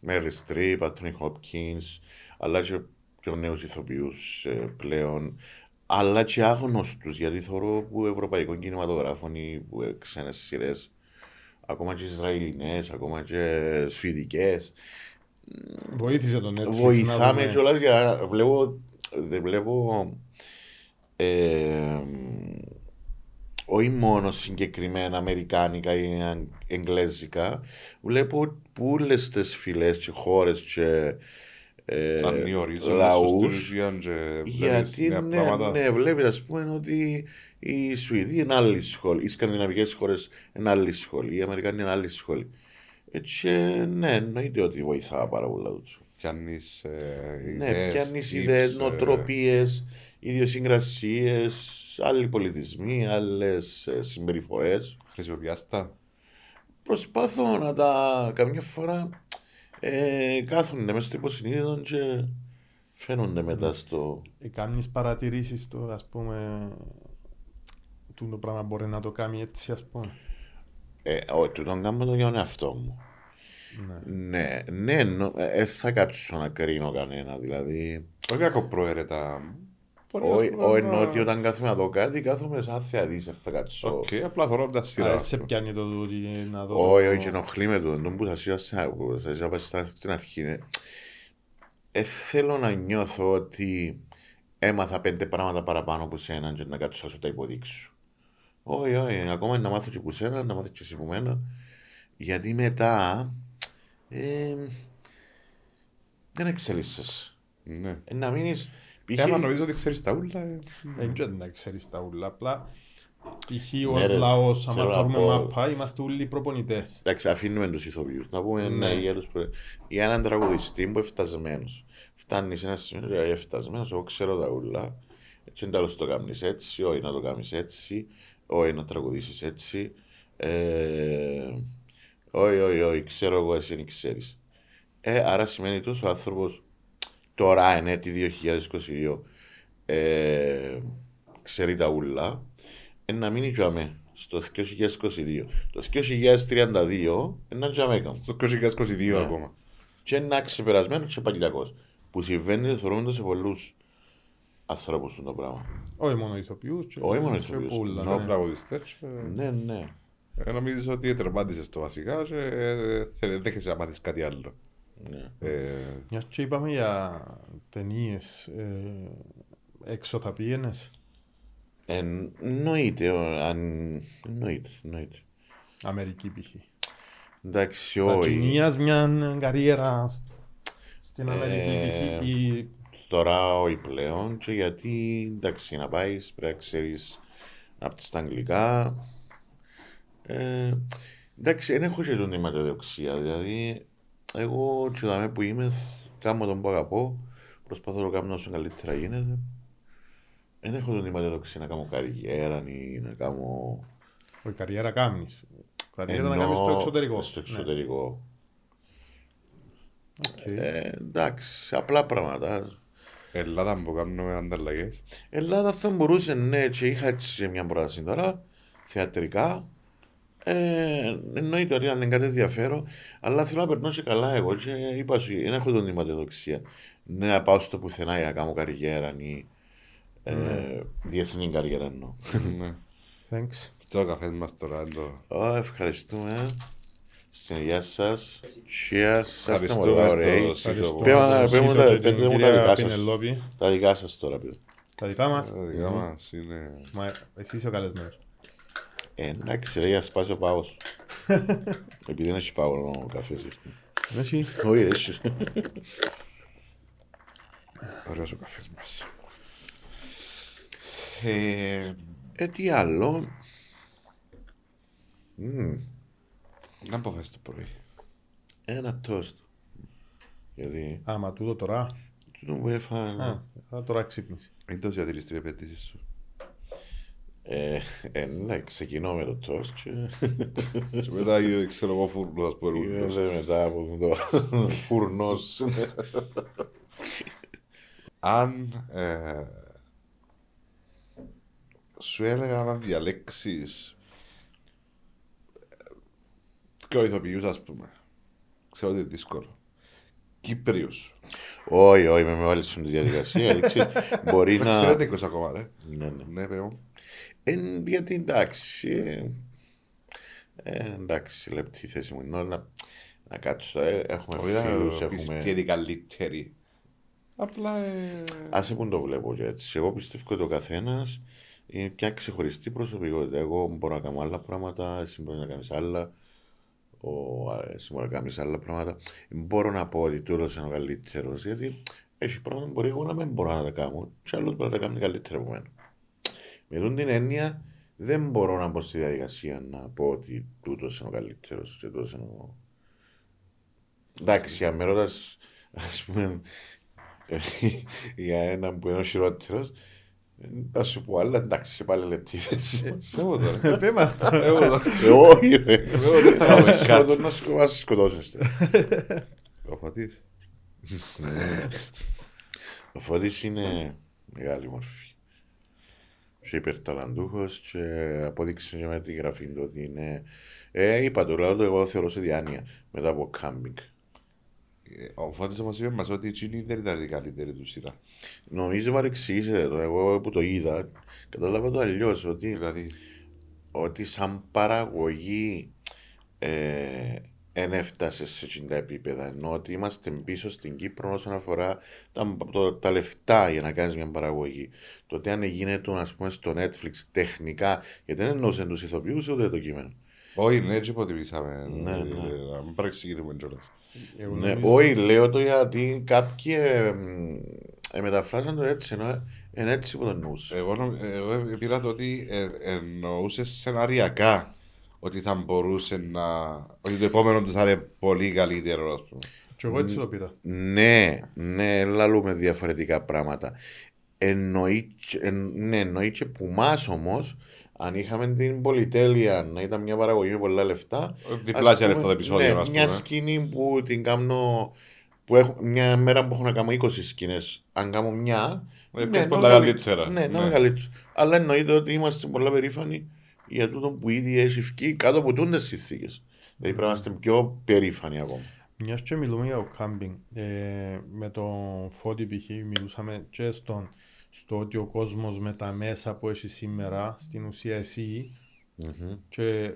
Μέρι Στριπ, Άντωνι Χόπκινς, αλλά και πιο νέους ηθοποιούς ε, πλέον, αλλά και άγνωστους, γιατί θεωρώ που ευρωπαϊκών κινηματογράφων ή που ε, ξένες σειρές, ακόμα και Ισραηλινές, ακόμα και Σουηδικές, Βοήθησε τον Netflix βοηθάμε να κιόλας για βλέπω, δεν βλέπω ε, όχι μόνο συγκεκριμένα αμερικάνικα ή αγ- εγγλέζικα, βλέπω πούλες τις φυλές και χώρες και ε, Αν οι ορίζοντες λαούς. σου στην ουσία και βλέπεις Γιατί νέα ναι, πράγματα. ναι, βλέπεις ας πούμε ότι η Σουηδία είναι άλλη σχολή, οι σκανδιναβικές χώρες είναι άλλη σχολή, οι Αμερικάνοι είναι άλλη σχολή. Έτσι, ναι, εννοείται ότι βοηθά πάρα πολλά τούτο. Πιάνεις ε, Ναι, ιδέες, πιάνεις tips, ιδέες, ε, νοοτροπίες, ιδιοσυγκρασίες, άλλοι πολιτισμοί, άλλες συμπεριφορές. Χρησιμοποιάς τα; Προσπαθώ να τα καμιά φορά ε, κάθονται μέσα στο υποσυνείδητο και φαίνονται μετά στο. Ε, Κάνεις παρατηρήσεις του, ας πούμε, του το πράγμα μπορεί να το κάνει έτσι, ας πούμε; Ε, όχι, του τον κάνω το για τον εαυτό μου. Ναι. Ναι, ναι, νο- ε, ε, θα κάτσω να κρίνω κανένα. Δηλαδή, Όχι κακό προαίρετα. Μπορεί να όχι πούμε όχι, να- εννοώ ότι όταν κάθομαι να δω κάτι, κάθομαι σαν θεατής, δεν θα κάτσω. Οκ, απλά θωρώ τα Α, σειρά. σε πιάνει το τούτη να δω. Όχι, όχι, ενοχλεί με το. Τον που θα σου στην που θα σου είπα στα- στην αρχή. ναι. Ε, θέλω να νιώθω ότι έμαθα πέντε πράγματα παραπάνω από σένα και να κάτσω να σου τα υποδείξω. Όχι, όχι, ακόμα να μάθω και από σένα, να μάθω και εσύ από μένα. Γιατί μετά ε, δεν εξελίσσεσαι. Ναι. Ε, να μείνεις π.χ. Ε, άμα νομίζω ότι ξέρεις τα ούλα. ε, Δεν ξέρω να ξέρεις τα ούλα, απλά π.χ. Ναι, ως ρε, λαός, άμα θέλω να θέλουμε πω- μαπά, είμαστε όλοι προπονητές. Εντάξει, αφήνουμε τους ηθοποιούς. Να πούμε Ναι. ναι. για, τους προ... για έναν τραγουδιστή που εφτασμένος. Φτάνεις σε ένα σημείο και εφτασμένος, εγώ ξέρω τα ούλα. Έτσι είναι τέλος το κάνεις έτσι, όχι να το κάνεις έτσι, όχι να τραγουδήσεις έτσι. Ε, όχι, όχι, όχι, ξέρω εγώ, εσύ δεν ξέρεις. Ε, άρα σημαίνει τόσο ο άνθρωπος τώρα, είναι τη 2022, ε, ξέρει τα ούλα, ε, να μείνει για μέ στο 2022. Το 2032 είναι για μέ Στο 2022 Ναι. ακόμα. και είναι ξεπερασμένος και παλιακός. Που συμβαίνει, θεωρούμε το σε πολλούς ανθρώπους το πράγμα. Όχι μόνο ηθοποιούς. και- Όχι μόνο και ηθοποιούς. πουλα, Να ναι. τραγουδιστές. ε, Ναι, ναι. ε, Νομίζεις ότι τερμάτισες το βασικά και ε, θε- δέχεσαι να μάθεις κάτι άλλο. Ναι. Ε, Μιας και είπαμε για ταινίες, ε, έξω θα πήγαινες; Εννοείται, ο- αν... εννοείται, εννοείται. Αμερική π.χ. Εντάξει, Θα όχι. κινείας μια καριέρα σ- στην Αμερική Ε, π.χ. ή Τώρα όχι πλέον και γιατί εντάξει να πάεις πρέπει να ξέρεις να πεις τα αγγλικά. Ε, εντάξει, δεν έχω και την ματαιοδοξία. Δηλαδή, εγώ και δαμέ που είμαι, κάνω τον που αγαπώ, προσπαθώ να το κάνω όσο καλύτερα γίνεται. Δεν έχω την ματαιοδοξία να κάνω καριέρα ή να κάνω Όχι, καριέρα κάνεις. Καριέρα να Ενώ κάνεις στο εξωτερικό. Στο Ναι. εξωτερικό. Οκ. Ε, εντάξει, απλά πράγματα. Ελλάδα που κάνουμε ανταλλαγές. Ελλάδα θα μπορούσε, ναι, και είχα έτσι και μια πρόταση τώρα, θεατρικά. Ε, εννοείται ότι αν είναι κάτι ενδιαφέρον, αλλά θέλω να περνώ και καλά εγώ και είπα σου, δεν έχω τον ηματοδοξία. Ναι, να πάω στο πουθενά για να κάνω καριέρα ή ε, διεθνή καριέρα εννοώ. Ναι. Thanks. Αυτό ο καφές μας τώρα είναι το... Ω, ευχαριστούμε. Στην υγεία σας. Cheers. Σας Ευχαριστούμε πολύ στο ωραίοι. σύντομο. Πέμα- Ευχαριστώ πέμα τον τα- Σύφιο και πέτε την μου τα κυρία δικά σας. Πινελόπη. Τα δικά σας τώρα πήρε. Τα δικά μας. Τα δικά μας είναι... Μα εσύ είσαι ο καλεσμένος. Ε, εντάξει, ρε, για να σπάσει ο πάγος. [LAUGHS] Επειδή δεν έχει πάγο ο καφές. Εσύ. Όχι, έχει. Ωραίος ο καφές μας. Ε, Ε, τι άλλο. Μμμ, να αποφάσεις το πρωί. Ένα τόστ. Γιατί; Α, μα τούτο τώρα. τούτο που έφαγα. Α, α, τώρα ξύπνησε. Είναι το διατηρηστήριο επενδύσεις σου. Ε, ε, ναι, ξεκινώ με το τόστ και Και μετά ε, ξέρω εγώ φούρνος ας πούμε. γίνεται μετά από το [LAUGHS] φουρνός. Αν ε, σου έλεγα να διαλέξεις και ηθοποιούς ας πούμε. Ξέρω ότι είναι δύσκολο. Κύπριους. Όχι, όχι, με με βάλεις στην διαδικασία. έτσι, [LAUGHS] Μπορεί Δεν να. ξέρετε 20 ακόμα ρε. Ναι, ναι. Ναι, παι Ε, γιατί εντάξει. ε, ε, εντάξει, λεπτή θέση μου είναι να, να κάτσω. ε, έχουμε φίλους, Όχι έχουμε... και είναι καλύτερη. Απλά ε, Άσε που το βλέπω και έτσι. Εγώ πιστεύω ότι ο καθένας είναι μια ξεχωριστή προσωπικότητα. Εγώ μπορώ να κάνω άλλα πράγματα, εσύ μπορείς να κάνεις άλλα. Ο, α, εσύ μπορείς να κάνεις άλλα πράγματα. Μπορώ να πω ότι τούτος είναι ο καλύτερος, γιατί έχει πράγματα που μπορεί εγώ να μην μπορώ να τα κάνω, και άλλος μπορεί να τα κάνει καλύτερα από μένα. Με τον την έννοια, δεν μπορώ να μπω στη διαδικασία να πω ότι τούτος είναι ο καλύτερος και τούτος είναι ο. Εντάξει, αν με ρωτάς, ας πούμε, για έναν που είναι ο χειρότερος, θα σου πω άλλα, εντάξει, και πάλι λεπτή θέση μας. Εγώ τώρα. Πέ μας το. Εγώ τώρα. Ε, Όχι, ρε. Εγώ δεν θα κάνω Θα κάτι. σκοτώ- να σκο- να σκοτώσετε. Ο Φωτής. Ο Φώτης είναι μεγάλη μορφή. Και υπερταλαντούχος και απόδειξε και με τη γραφή του ότι είναι... Ε, είπα το λαό του, εγώ θεωρώ σε διάνοια μετά από κάμπινγκ. Ε, Ο Φώτης όμως είπε μας ότι εκείνη δεν ήταν η καλύτερη του σειρά. Νομίζω παρεξήγησε το, εγώ που το είδα, κατάλαβα το αλλιώς ότι Δηλαδή, ότι σαν παραγωγή ε, εν έφτασε σε εκείνα τα επίπεδα. Ενώ ότι είμαστε πίσω στην Κύπρο όσον αφορά τα, το- τα λεφτά για να κάνεις μια παραγωγή. Το ότι αν γίνεται ας πούμε, στο Netflix τεχνικά, γιατί δεν εννοούσε τους ηθοποιούς ούτε το κείμενο. όχι, ναι, έτσι υποτιμήσαμε. Ναι, ναι. Ε, Να μην παρεξηγηθούμε κιόλας. Εγώ Ναι, νομίζω- όχι, λέω το γιατί κάποιοι ε, μ, ε, μεταφράζαν το έτσι, ενώ είναι έτσι που το εννοούσε. Εγώ, νομ- εγώ πήρα το ότι ε, εννοούσε σεναριακά ότι θα μπορούσε να. ότι το επόμενο του θα είναι πολύ καλύτερο, ας πούμε. Και εγώ έτσι το πήρα. Ναι, ναι, λαλούμε διαφορετικά πράγματα. Εννοεί, και- εν- ναι, εννοεί και που μας όμως, αν είχαμε την πολυτέλεια να ήταν μια παραγωγή με πολλά λεφτά. Διπλάσια ας πούμε, λεφτά το επεισόδιο, ναι, ας Μια πούμε. σκηνή που την κάνω. Που έχω, μια μέρα που έχω να κάνω 20 σκηνές, αν κάνω μια. Ε, ναι, πες πολλά να είναι καλύτερα. Ναι, να Ναι. είναι καλύτερο. Αλλά εννοείται ότι είμαστε πολλά περήφανοι για τούτο που ήδη έχει βγει κάτω από τούντες συνθήκες. Δηλαδή πρέπει να είμαστε πιο περήφανοι ακόμα. Μιας και μιλούμε για το κάμπινγκ, ε, με τον Φώτη π.χ. μιλούσαμε και στον, στο ότι ο κόσμος με τα μέσα που έχει σήμερα, στην ουσία εσύ Μμμ. και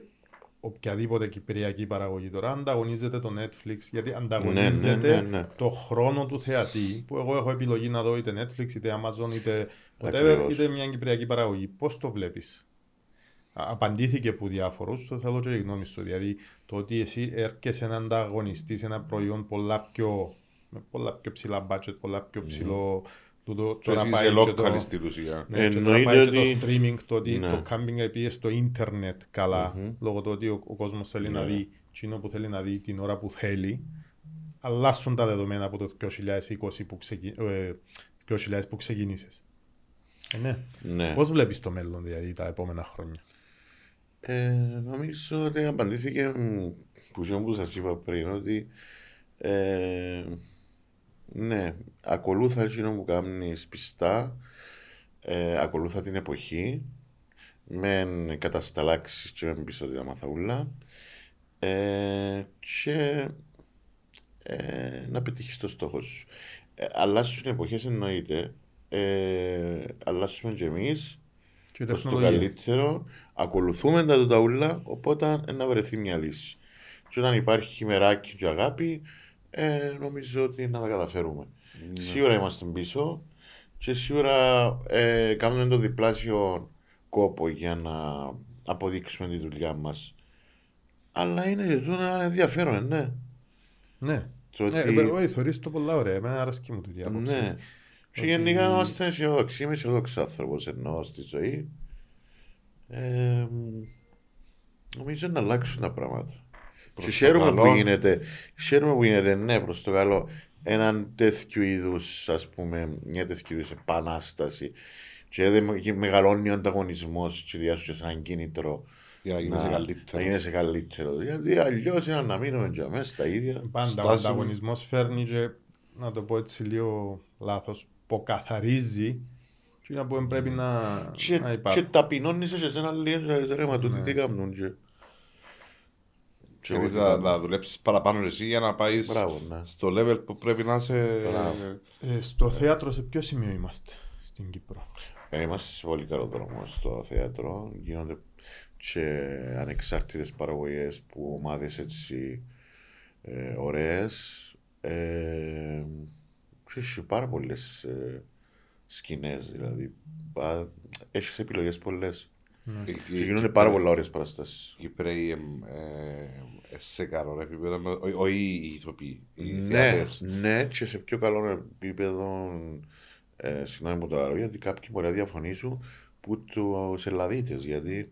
οποιαδήποτε κυπριακή παραγωγή τώρα ανταγωνίζεται το Netflix γιατί Ναι, ανταγωνίζεται ναι, ναι, ναι. το χρόνο του θεατή που εγώ έχω επιλογή να δω είτε Netflix είτε Amazon είτε whatever Ακριβώς. είτε μια κυπριακή παραγωγή. Πώς το βλέπεις; Α- Απαντήθηκε από διάφορους, το θέλω και η γνώμη σου. Δηλαδή το ότι εσύ έρχεσαι να ανταγωνιστείς ένα προϊόν πολλά πιο, με πολλά πιο ψηλά budget, πολλά πιο ψηλό τούτο, Το να εσύ πάει είσαι και το- local στην ουσία. ναι, και τώρα Εννοείται πάει και ότι- το streaming, το ότι Ναι. το camping πήγε στο ίντερνετ καλά, Μμμ. λόγω του ότι ο, ο κόσμος θέλει να Ναι. δει εκείνο που θέλει να δει την ώρα που θέλει. Αλλάσουν τα δεδομένα από το 2020 που, ξεκι... ε, 2000 που ξεκίνησες. Ε, ναι. Ναι. Πώς βλέπεις το μέλλον δηλαδή τα επόμενα χρόνια; Ε, νομίζω ότι απαντήθηκε μ, που και που σας είπα πριν ότι ε, ναι, ακολούθα εκείνο που κάνεις πιστά, ε, ακολούθα την εποχή, με κατασταλάξεις και με πίσω την μαθαούλα ε, και ε, να πετύχεις το στόχο σου. Ε, αλλάσουν οι εποχές εννοείται, ε, αλλάσουμε και εμείς Και η προς το τεχνολογία. καλύτερο, ακολουθούμε τα τούτα οπότε ε, να βρεθεί μια λύση. Και όταν υπάρχει χειμεράκι και αγάπη, ε, νομίζω ότι να τα καταφέρουμε. Ναι. Σίγουρα είμαστε πίσω και σίγουρα ε, κάνουμε το διπλάσιο κόπο για να αποδείξουμε τη δουλειά μας. Αλλά είναι και τούτο ένα ενδιαφέρον, ε, ναι. Ναι. Το Ε, ότι- ε, όχι, θεωρείς το πολλά ωραία. Εμένα αρέσκει μου τούτη η άποψη. ναι. Και Ότι- γενικά είμαστε αισιοδόξοι. Είμαι αισιοδόξος άνθρωπος εννοώ στη ζωή. Ε, νομίζω να αλλάξουν τα πράγματα. Προς Και το χαίρομαι που καλό. γίνεται, χαίρομαι που γίνεται, ναι, προς το καλό, έναν τέτοιου είδους, ας πούμε, μια τέτοιου είδους επανάσταση και δεν και μεγαλώνει ο ανταγωνισμός και διάσου και σαν κίνητρο Για να γίνεσαι να καλύτερος. γίνεσαι καλύτερος. Γιατί αλλιώς είναι να μείνουμε και μέσα στα ίδια. Πάντα ο Στάσου- ανταγωνισμός φέρνει και, να το πω έτσι λίγο λάθος, ποκαθαρίζει και να πούμε πρέπει να, Και, να και υπάρχει. ταπεινώνεις σε ένα λίγο και λες, ρε μα τούτοι Ναι. τι κάνουν και... και Θέλεις εγώ να, τι να κάνω. δουλέψεις παραπάνω εσύ για να πάεις Μπράβο, ναι. στο level που πρέπει να είσαι. Μπράβο. Ε, στο θέατρο σε ποιο σημείο είμαστε στην Κύπρο; Ε, Είμαστε σε πολύ καλό δρόμο στο θέατρο. Γίνονται και ανεξάρτητες παραγωγές που ομάδες έτσι ε, ωραίες. Ε, και έχει πάρα πολλές ε, σκηνές, δηλαδή. Πα- Έχεις επιλογές πολλές. Ε, Και γίνονται πάρα πολλά ωραίες παραστάσεις. Οι Κυπρέοι εμ, ε, σε καλό επίπεδο, με- όχι- όχι οι ηθοποιοί, οι Ναι, θεατές. ναι, και σε πιο καλό επίπεδο, ε, συγγνώμη που το λέω, γιατί κάποιοι μπορεί να διαφωνήσουν που τους Ελλαδίτες, γιατί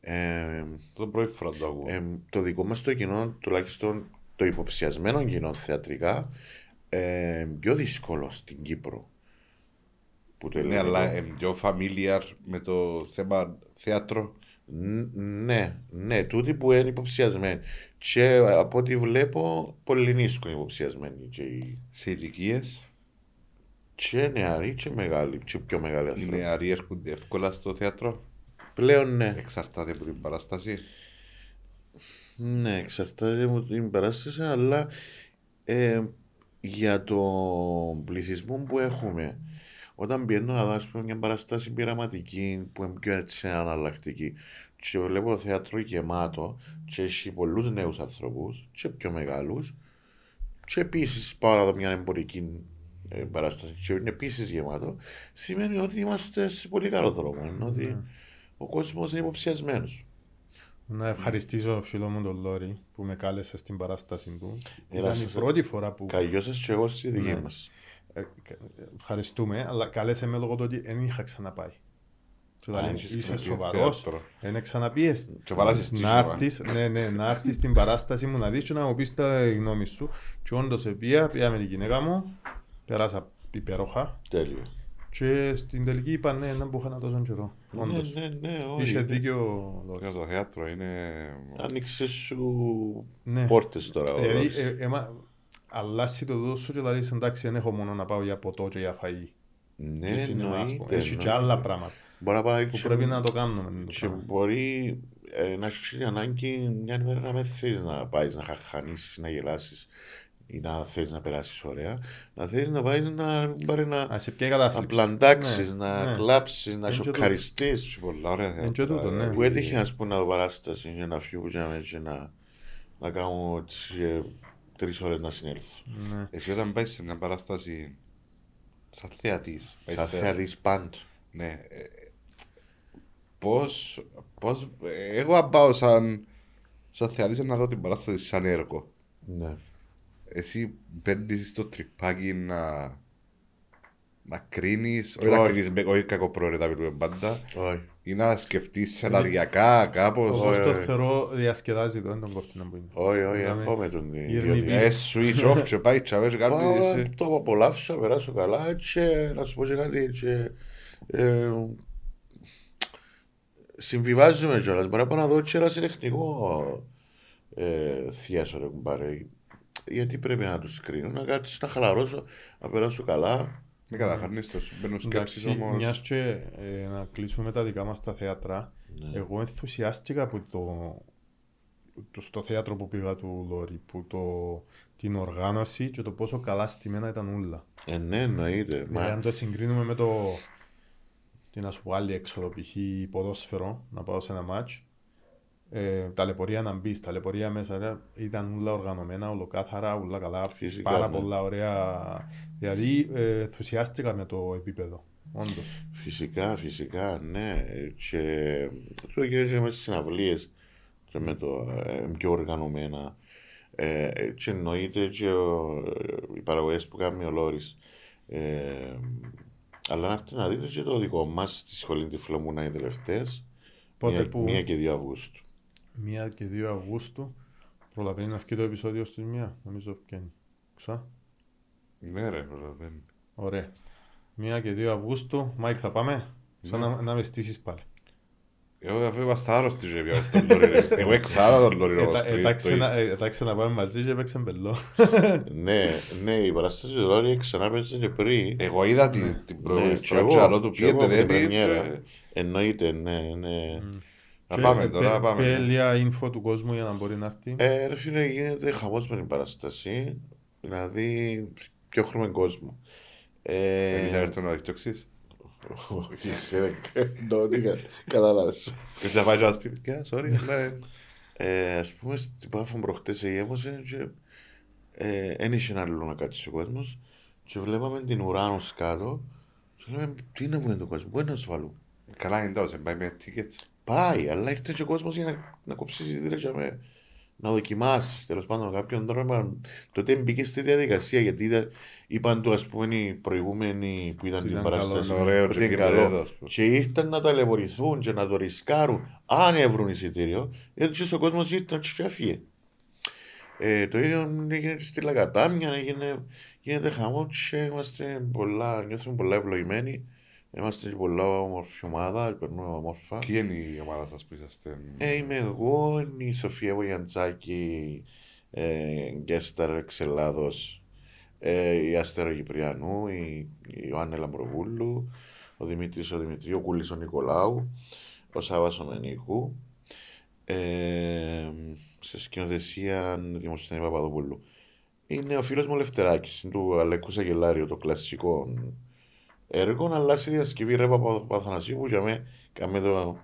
ε, Το πρώτη φορά το ακούω. ε, το δικό μας το κοινό, τουλάχιστον το υποψιασμένο κοινό θεατρικά, ε, πιο δύσκολο στην Κύπρο. Που το Ναι, ελληνικό. αλλά εμ, πιο familiar με το θέμα θέατρο. Ν- Ναι, ναι, τούτοι που είναι υποψιασμένοι. Και από ό,τι βλέπω, πολύ νίσκο είναι υποψιασμένοι. Και, οι- σε ηλικίες; και νεαροί και μεγάλοι, και πιο μεγάλοι Οι άνθρωποι. νεαροί έρχονται εύκολα στο θέατρο; Πλέον ναι. Εξαρτάται από την παράσταση; Ναι, εξαρτάται από την παράσταση, αλλά ε, για τον πληθυσμό που έχουμε, όταν πηγαίνω να δω ας πούμε, μια παράσταση πειραματική που είναι πιο έτσι αναλλακτική και βλέπω το θέατρο γεμάτο και έχει πολλούς νέους ανθρώπους και πιο μεγάλους και επίσης πάω να δω μια εμπορική ε, παράσταση και είναι επίσης γεμάτο σημαίνει ότι είμαστε σε πολύ καλό δρόμο ενώ ότι Ναι. ο κόσμος είναι υποψιασμένος. Να ευχαριστήσω φίλο μου τον Λόρι που με κάλεσε στην παράσταση του. Έλα Ήταν η σας. πρώτη φορά που Καλλιώσες και εγώ στη δική Ναι. μας. Ε, κα- ευχαριστούμε, αλλά κάλεσε με λόγω του ότι δεν είχα ξαναπάει. Του Α, λέει, έχεις είσαι ξαναπεί σοβαρός, θέατρο. δεν ξαναπίες. Και βάλασες Να στοίχημα. έρθεις, ναι, ναι, να έρθεις στην παράσταση μου να δεις και να μου πεις τα γνώμη σου. Και όντως επία, πήγα με την γυναίκα μου, περάσα υπέροχα Τέλεια. Και στην τελική είπα ναι, δεν μπορούσα να τόσο καιρό. Όντως. Ναι, ναι, ναι, όχι. Είχε ναι. δίκιο ο Λόρις. Για το θέατρο είναι. Άνοιξε σου Ναι. πόρτες τώρα. ο Δηλαδή, Ρόξ. ε, έμα- αλλάσει το δώσο σου και δηλαδή εντάξει δεν έχω μόνο να πάω για ποτό και για φαΐ. Ναι, και σινεμά, ας πούμε. εννοείται, Έχει και εννοείται. άλλα πράγματα Μπορεί να πάει που και- πρέπει να το κάνουμε. το Και πράγμα. μπορεί ε, να έχεις την ανάγκη μια ημέρα να με θες να πάεις να χαχανίσεις, να γελάσεις ή να θες να περάσεις ωραία. Να θέλεις να πάει να, πάρεις να, Α, σε ποια να κατάθλιψη. πλαντάξεις, Ναι, να ναι. κλάψεις, να Είναι και σοκαριστείς. Έχει πολλά ωραία Είναι θέατρα. και τούτο, ναι. δηλαδή. Που έτυχε να πούμε να δω παράσταση για να φύγω για να, και να, να κάνω έτσι, ε, τρεις ώρες να συνέλθω. Ναι. Εσύ όταν πάει σε μια παράσταση σαν θεατής, πάει Θα σε- θέλεις πάντ. Ναι. ε, Πώς, πώς, ε, εγώ αν πάω σαν, σαν θεατής να δω την παράσταση σαν έργο. Ναι. Εσύ μπαίνεις στο τρυπάκι να, να κρίνεις, όχι να Όχι. κρίνεις, με- όχι κακοπρόαιρετα μιλούμε πάντα, Όχι. ή να σκεφτείς σεναριακά κάπως. Όπως το ε. θεωρώ διασκεδάζει το, δεν τον κόφτει να μπουν. Όχι, όχι, Είδαμε. ακόμα με τον Ήρνη ιδιότητα. Ε, switch off και πάει τσαβέ και Πάω κάνεις... να το απολαύσω, να περάσω καλά και να σου πω και κάτι και, ε, συμβιβάζουμε κιόλας. Μπορεί να πάω να δω και ένα τεχνικό ε, θίασο ρε κουμπάρε. Γιατί πρέπει να τους κρίνω, να κάτσεις να χαλαρώσω, να περάσω καλά. Δεν καταχαρνείς το σου. Μπαίνουν σκέψεις Εντάξει, όμως. μιας και ε, να κλείσουμε με τα δικά μας τα θέατρα, Ναι. εγώ ενθουσιάστηκα από το, το, στο θέατρο που πήγα του Λόρι, που το, την οργάνωση και το πόσο καλά στημένα ήταν όλα. Ε, ναι, εννοείται. Δηλαδή, Μα, αν το συγκρίνουμε με το. Τι να σου πω, άλλη έξοδο, π.χ. ποδόσφαιρο, να πάω σε ένα μάτς. Ε, ταλαιπωρία να μπεις, ταλαιπωρία μέσα ρε, ήταν όλα οργανωμένα, ολοκάθαρα, όλα καλά, Φυσικά, πάρα ναι. πολλά ωραία. Δηλαδή, ε, ενθουσιάστηκα με το επίπεδο, όντως. Φυσικά, φυσικά, ναι. Και το γίνεται μες στις συναυλίες και με το ε, πιο οργανωμένα. Ε, και εννοείται και ο, οι παραγωγές που κάνει ο Λόρης. Ε, αλλά να έρθετε να δείτε και το δικό μας στη σχολή Τυφλομούνα οι τελευταίες. Πότε μία, που μία και 2 Αυγούστου. 1 και 2 Αυγούστου προλαβαίνει να βγει το επεισόδιο στις 1, νομίζω βγαίνει. Ξα. Ναι ρε, προλαβαίνει. Ωραία. 1 και 2 Αυγούστου, Μάικ θα πάμε, σαν Ναι. να, να με στήσεις πάλι. Εγώ αφού είμαστε άρρωστοι ρε πια στον Λόρι ρε. [LAUGHS] Εγώ εξάδα τον Λόρι όμως Ε, πριν, Εντάξει το να- ε, εντάξει να πάμε μαζί και έπαιξε μπελό. [LAUGHS] ναι, ναι, η παράσταση του Λόρη ξανά παίζει και πριν. Εγώ είδα την, την Ναι, προηγούμενη και φορά εγώ, και άλλο του και εγώ πήγαινε από την δεν πρεμιέρα. είναι. Εννοείται, ναι, ναι. Να πάμε τώρα, να Πε πάμε. λίγα info του κόσμου για να μπορεί να έρθει. Ε, ρε φίλε, γίνεται χαμός με την παράσταση. Δηλαδή, πιο έχουμε κόσμο. Ε, Εμείς θα έρθουν να δικτυωξείς. όχι, σε εννοώ ότι κα- κατάλαβες. Και θα πάει και να μας πει, «Παιδιά, sorry, ναι». Ε, ας πούμε, στην Πάφο προχτές εγέμωσε και ε, δεν είχε άλλο να κάτσει ο κόσμος και βλέπαμε την ουράνος κάτω και λέμε, τι είναι που είναι το κόσμο, πού είναι να ασφαλού. Καλά είναι τόσο, πάει με tickets. Πάει, αλλά ήρθε και ο κόσμος για να, να κόψει εισιτήρια για με, να δοκιμάσει. Τέλος πάντων, κάποιον τρόπο. Τότε μπήκε στη διαδικασία γιατί είδα, είπαν του, ας πούμε, οι προηγούμενοι που ήταν την Ήταν παράσταση. καλός, ωραίος ότι και είναι πήρε καλό. εδώ, ας πούμε. Και ήρθαν να ταλαιπωρηθούν και να το ρισκάρουν, αν έβρουν εισιτήριο, γιατί και ο κόσμος ήρθε και έφυγε. Ε, το ίδιο έγινε και στη Λαγκατάμια, έγινε, γίνεται χαμός και είμαστε πολλά, νιώθουμε πολλά ευλογημένοι. Είμαστε και πολλά όμορφη ομάδα, περνούμε όμορφα. Ποιοι είναι η ομάδα σας που είσαστε; Ε, είμαι εγώ, είναι η Σοφία Βογιαντζάκη, ε, Γκέσταρ εξ Ελλάδος, ε, η Αστέρο Κυπριανού, η, η Ιωάννη Λαμπροβούλου, ο Δημήτρης ο Δημητρίου, ο Κούλης ο Νικολάου, ο Σάββας ο Μενίκου, ε, σε σκηνοθεσία Δημοσθένη Παπαδοπούλου. Είναι ο φίλος μου ο Λευτεράκης, είναι του Αλέκου Σαγελάριου, το κλασικό έργο, αλλά σε διασκευή ρε Παπαθανασίου που για μένα κάμε το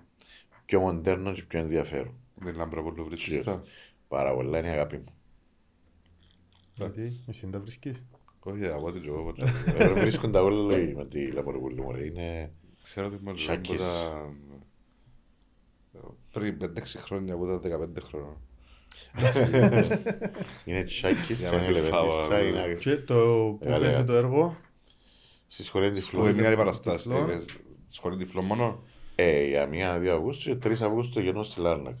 πιο μοντέρνο και πιο ενδιαφέρον. Με Λαμπροπούλου βρίσκεστε. Πάρα πολλά είναι η αγάπη μου. Γιατί, εσύ δεν τα βρίσκεις; Όχι, από ό,τι και εγώ ποτέ. Ε, Βρίσκονται όλα λέει, με τη Λαμπορκούλου μου. Είναι Ξέρω ότι μόνο Σάκης. από τα... Πριν 5-6 χρόνια που ήταν 15 χρόνια. είναι τσάκης, Για να είναι μην φάω, λεβέντισσα, ε, είναι Και το που Μεγάλη παίζει αγάπη. το έργο, στη σχολή της Που Φλόρ. είναι μια παραστάση. Τυφλό. ε, Σχολή τυφλό μόνο. Ε, για μία, δύο Αυγούστου και 3 Αυγούστου γεννώ στη Λάρνακ.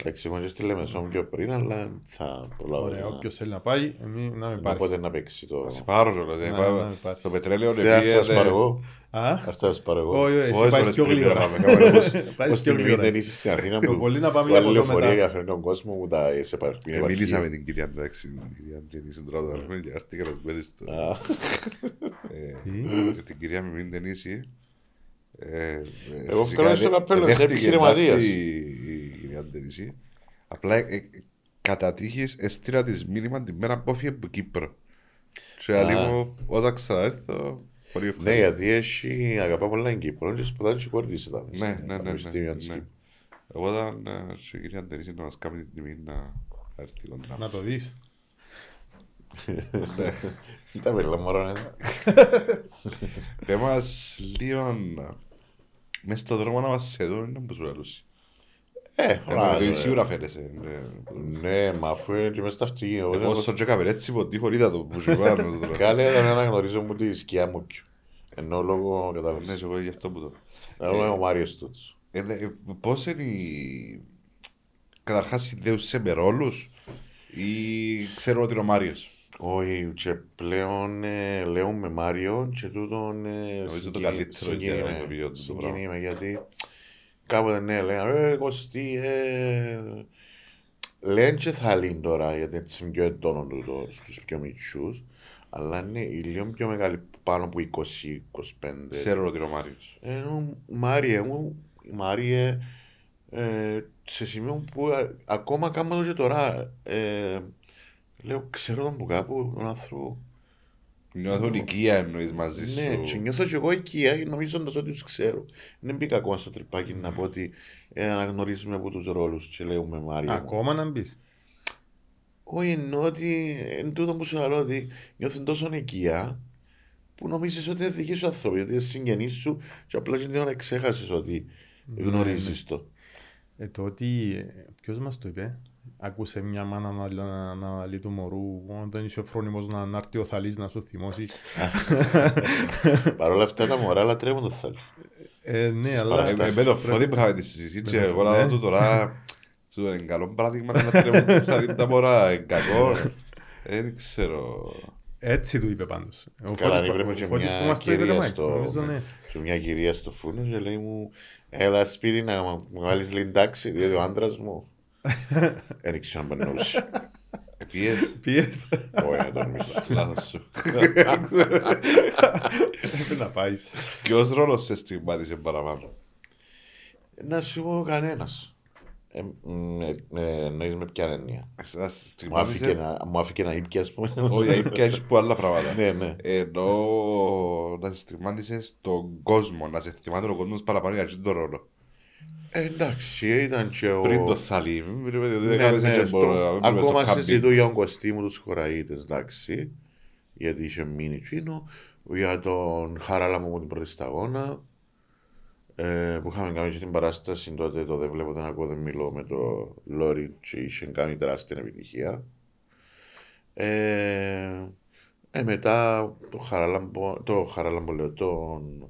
Εντάξει, εγώ και στη Λεμεσόν πιο πριν, αλλά θα προλάβω ωραία, να- όποιος θέλει να πάει, εμείς να με πάρεις. Οπότε να παίξει το... Θα σε πάρω κιόλας, ε, Να- πάω- να με πάρεις. Το πετρέλαιο Θε να είναι έρθω να σπάρω εγώ. Α, Να έρθω να σπάρω εγώ. όχι, εσύ Πόσες πάει ώρες πιο πριν γλύωρα. να πάμε, κάμε πώς- Πάει Πώς πιο την γλύωρα. δεν είσαι στην Αθήνα Το που πολύ να πάμε που από άλλη εδώ λεωφορεία μετά. για φέρνει τον κόσμο που τα σε παρκή. Ε, Μίλησα με την κυρία εντάξει, την κυρία Τζενίση τώρα το λέμε και έρθει και να σμπέρει στο... ε, Τι; Την κυρία με μην ταινίσει. ε, Εγώ βγάλω στο καπέλο, είσαι επιχειρηματίας. Η κυρία Ντενίση. Απλά ε, ε, κατά τύχης έστειλα της μήνυμα την μέρα που έφυγε από Κύπρο. Και Α. λίγο όταν ξαναέρθω, πολύ Ναι, ευχαριστώ. γιατί έχει αγαπά πολλά στην Κύπρο και σπουδάζει και κόρτισε τα Ναι, ναι, ναι, ναι, Πανεπιστήμια ναι, της ναι. Κύπρου. Εγώ ήταν ε, στην κυρία Ντενίση να μας κάνει την τιμή να έρθει κοντά Να μας. το δεις. Δεν τα πέλα μωρό, ναι. Πες μας λίγο μες στον δρόμο να μας σε δουν, είναι που σου λαλούσει. Ε, Ε, ωραία, δηλαδή ναι. Σίγουρα φαίνεσαι. ναι. Ναι, μα αφού είναι και μες στα αυτοκίνητα. εγώ Εγώ δεν- στο τζέκαβερ έτσι που τύχω είδα το που σου πάνω τώρα. Καλέ ήταν να γνωρίζω μου τη σκιά μου πιο. Ενώ λόγω Ναι, κατάλαβες. και εγώ γι' αυτό που το. Να είμαι ο Μάριος τούτος. Ε, ναι, ε, Πώς είναι η... Καταρχάς συνδέουσαι με ρόλους ή ξέρω ότι είναι ο Μάριος; Όχι, και πλέον ε, λέω με Μάριο και τούτον ε, Νομίζω το συγκι- καλύτερο για συγκινεί να με, το πει το συγκινεί πράγμα. με, γιατί κάποτε ναι, λέγανε, ε, Κωστή, ε... Λένε και θα λύνει τώρα, γιατί έτσι είναι πιο έντονο τούτο στους πιο μητσούς, αλλά είναι η λίγο πιο μεγάλη, πάνω από 20-25. Ξέρω ότι είναι ο Μάριος. Ε, ο Μάριε μου, η Μάριε, ε, σε σημείο που α, ακόμα κάνω το και τώρα, ε, λέω, ξέρω τον που κάπου, τον άνθρωπο. Νιώθω οικία εννοείς μαζί Ναι, σου. και νιώθω και εγώ οικία, νομίζοντας ότι τους ξέρω. Δεν μπήκα ακόμα στο τρυπάκι να πω ότι ε, αναγνωρίζουμε από τους ρόλους και λέμε Μάρια. μου. Ακόμα να μπεις. Όχι, εννοώ ότι εν τούτο που σου λέω ότι νιώθουν τόσο οικία που νομίζεις ότι είναι δική σου άνθρωποι, ότι είναι συγγενή σου και απλά την ώρα ξέχασες ότι γνωρίζεις το. Ε, το ότι. Ποιος μας το είπε; Άκουσε μια μάνα να, να, να αναλύει του μωρού όταν είσαι φρόνιμος να, να έρθει ο θαλής να σου θυμώσει. [LAUGHS] Παρ' όλα αυτά τα μωρά λατρεύουν το θάλι. Ε, ναι, Ε, αλλά... με- Με το φώτι που είχαμε τη συζήτηση και εγώ να Ναι. δω του τώρα σου είναι καλό παράδειγμα να τρέμουν θα δει τα μωρά είναι κακό. [LAUGHS] Ε, Δεν ξέρω. Έτσι του είπε πάντως. Ο Καλά, Φώτης- βρέμε ο και Φώτης που μια μας το είπε, κυρία ρε Μάικ, στο, νομίζω, ναι. και μια κυρία στο φούρνο και λέει μου έλα σπίτι να μου βάλεις λιντάξη διότι ο άντρας μου δεν ήξερα να περνούσε. Επίες. Πιες. Όχι να τον μισεί. Λάθος σου. Πρέπει να πάεις. Ποιος ρόλος σε στιγμάτισε παραπάνω; Να σου πω κανένας. Ε, μ, ε, ε, Εννοείς με ποια έννοια. Εσένα Μου άφηκε στιγμάτισε. να- Μου άφηκε να ήπια ας πούμε. Όχι, είπε έχεις που άλλα πράγματα. Ναι, ναι. Ενώ να σε στιγμάτισε στον κόσμο, να σε θυμάται ο κόσμος παραπάνω για αυτόν τον ρόλο. Ε, Εντάξει, ήταν και ο... Πριν το θαλί, μην βλέπετε ότι δεν Ναι, έκαμε ναι, και στο- μπορώ να μην Ακόμα στο κάμπινγκ. συζητούν για τον Κωστή μου τους χωραΐτες, εντάξει. Γιατί είχε μείνει εκείνο. Για τον Χαράλα μου από την πρώτη σταγόνα. Ε, που είχαμε κάνει και την παράσταση τότε το «Δεν βλέπω, δεν ακούω, δεν μιλώ» με το Λόρι και είχε κάνει τεράστια επιτυχία. Ε, ε, μετά το Χαράλαμπο, το Χαράλαμπο λέω, τον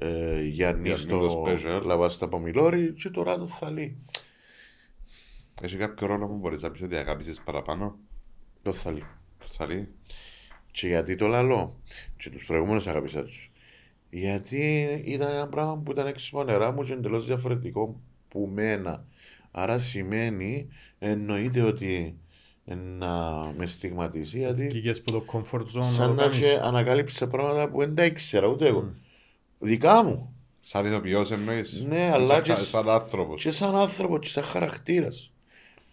ε, Γιάννη Γιάννη το στο special. Λαβάστα Πομιλόρι και τώρα το Θαλή. Έχει κάποιο ρόλο που μπορείς να πεις ότι αγάπησες παραπάνω; Το Θαλή. Το θαλί. Και γιατί το λαλώ; Και τους προηγούμενους αγάπησα τους. Γιατί ήταν ένα πράγμα που ήταν έξω από νερά μου και εντελώς διαφορετικό που μένα. Άρα σημαίνει εννοείται ότι να με στιγματίσει γιατί Κοίγες που το comfort zone να σαν το να κάνεις. και ανακάλυψα πράγματα που δεν τα ήξερα ούτε εγώ. Δικά μου. Σαν ηθοποιός εννοείς. Ναι, Ή αλλά σαν- και- Σαν άνθρωπος. Και σαν άνθρωπος και σαν χαρακτήρας.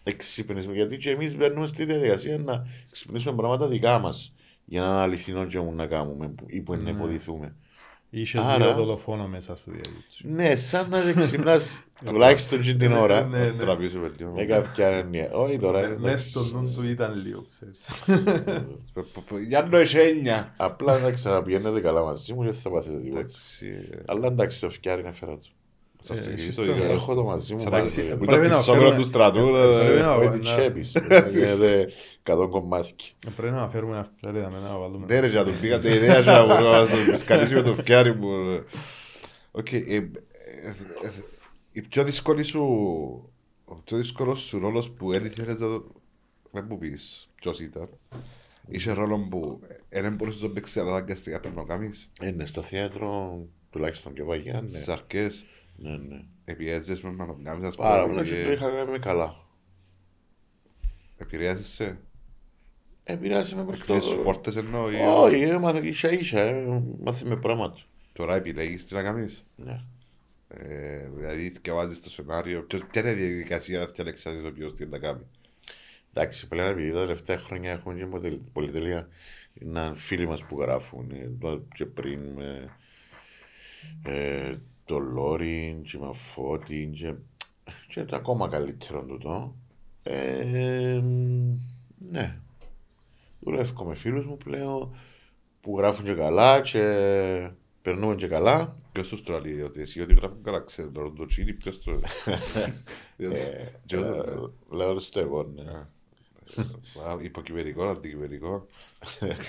Εξυπνήσουμε. Γιατί και εμείς μπαίνουμε στη διαδικασία να εξυπνήσουμε πράγματα δικά μας. Για να είναι αληθινό και να κάνουμε που- ή που να Ναι. υποδηθούμε. Είχες Άρα- δύο δολοφόνο μέσα σου δηλαδή. Ναι, σαν να ξυπνάς [LAUGHS] τουλάχιστον και την ώρα. Ναι, ναι. Να τραβήσουμε λίγο. Με κάποια έννοια. Όχι τώρα. Μες εντάξει. στο νου του ήταν λίγο, ξέρεις. [LAUGHS] Για να έχει έννοια. Απλά να ξαναπηγαίνετε καλά μαζί μου και δεν θα πάθετε τίποτα. Εντάξει. ε, Αλλά εντάξει, το φτιάρι να φέρω το. Στο Ε, αυτοκίνητο, εσύ ή στο- κάτι. Έχω το μαζί μου. Σαν πάντα ταξί- το- που Πρέπει ήταν να της σόβρα φέρουμε- του στρατού. Πρέπει ε, να- Όχι την να- τσέπης. Γίνεται 100 κομμάτια. Πρέπει να φέρουμε ένα φτιάρι να να βάλουμε. Ναι ρε, για τον πήγατε ιδέα σου να μπορώ να σου πισκαλίσει με το φτιάρι μου. Οκ, ε, ε, ε, ε, η πιο δύσκολη σου, ο πιο δύσκολος σου ρόλος που δεν ήθελες να το... Δεν μου πεις ποιος ήταν. Είχε ρόλο που δεν μπορούσες να το παίξεις αλλά αναγκαστικά πρέπει να το κάνεις. Είναι στο θέατρο, τουλάχιστον και βαγιά, ναι. Στις αρκές, Ναι, ναι. επιέζεσαι σου να το κάνεις. ας Πάρα πούμε, πολλά και το ε, είχα κάνει καλά. Επηρεάζεσαι; Επηρεάζει με προς το... Κλείσεις σου πόρτες εννοώ ή... Όχι, έμαθα ίσα ίσα, ε, μάθαμε πράγματα. Τώρα επιλέγεις τι να κάνεις; Ναι. Ε, δηλαδή, διαβάζεις το σενάριο. Ποιο- Ποια είναι η διαδικασία να φτιάξει ένα ηθοποιός τι να κάνει; Εντάξει, πλέον επειδή τα τελευταία χρόνια έχουμε και πολυ- πολυτελεία, είναι φίλοι μας που γράφουν, ε, το- και πριν με ε, το Λόριν και με Φώτη και, και το ακόμα καλύτερο τούτο. Ε, ναι. Δουλεύω με φίλους μου πλέον που γράφουν και καλά και περνούμε και καλά. Ποιος τους το λέει ότι εσύ ότι γράφουν καλά ξέρω τώρα το τσίνι ποιος το Ε, [LAUGHS] Και εγώ, ε, Λέω στο εγώ, ναι. Α, Υποκειμενικό, αντικειμενικό. [LAUGHS]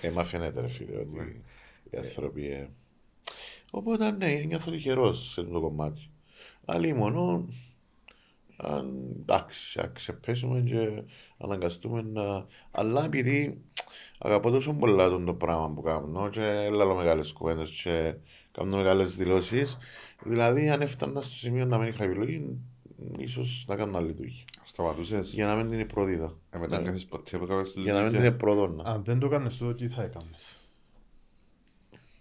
Ε, μα φαίνεται ρε φίλε ότι οι άνθρωποι... ε, Οπότε ναι, νιώθω τυχερός σε αυτό το κομμάτι. Αλλή μόνο, αν εντάξει, αν ξεπέσουμε και αναγκαστούμε να... Αλλά επειδή αγαπώ τόσο πολλά τον το πράγμα που κάνω και λέω μεγάλες κουβέντες και κάνω μεγάλες δηλώσεις, Δηλαδή, αν έφτανα στο σημείο να μην είχα επιλογή, ίσως να κάνω άλλη δουλειά. Σταματούσες. Για να μην την προδίδα. Ε, μετά νιώθεις ποτέ που έκανες τη Για να μην δουλειά. την προδώνα. Αν δεν το κάνεις τότε, τι θα έκανες;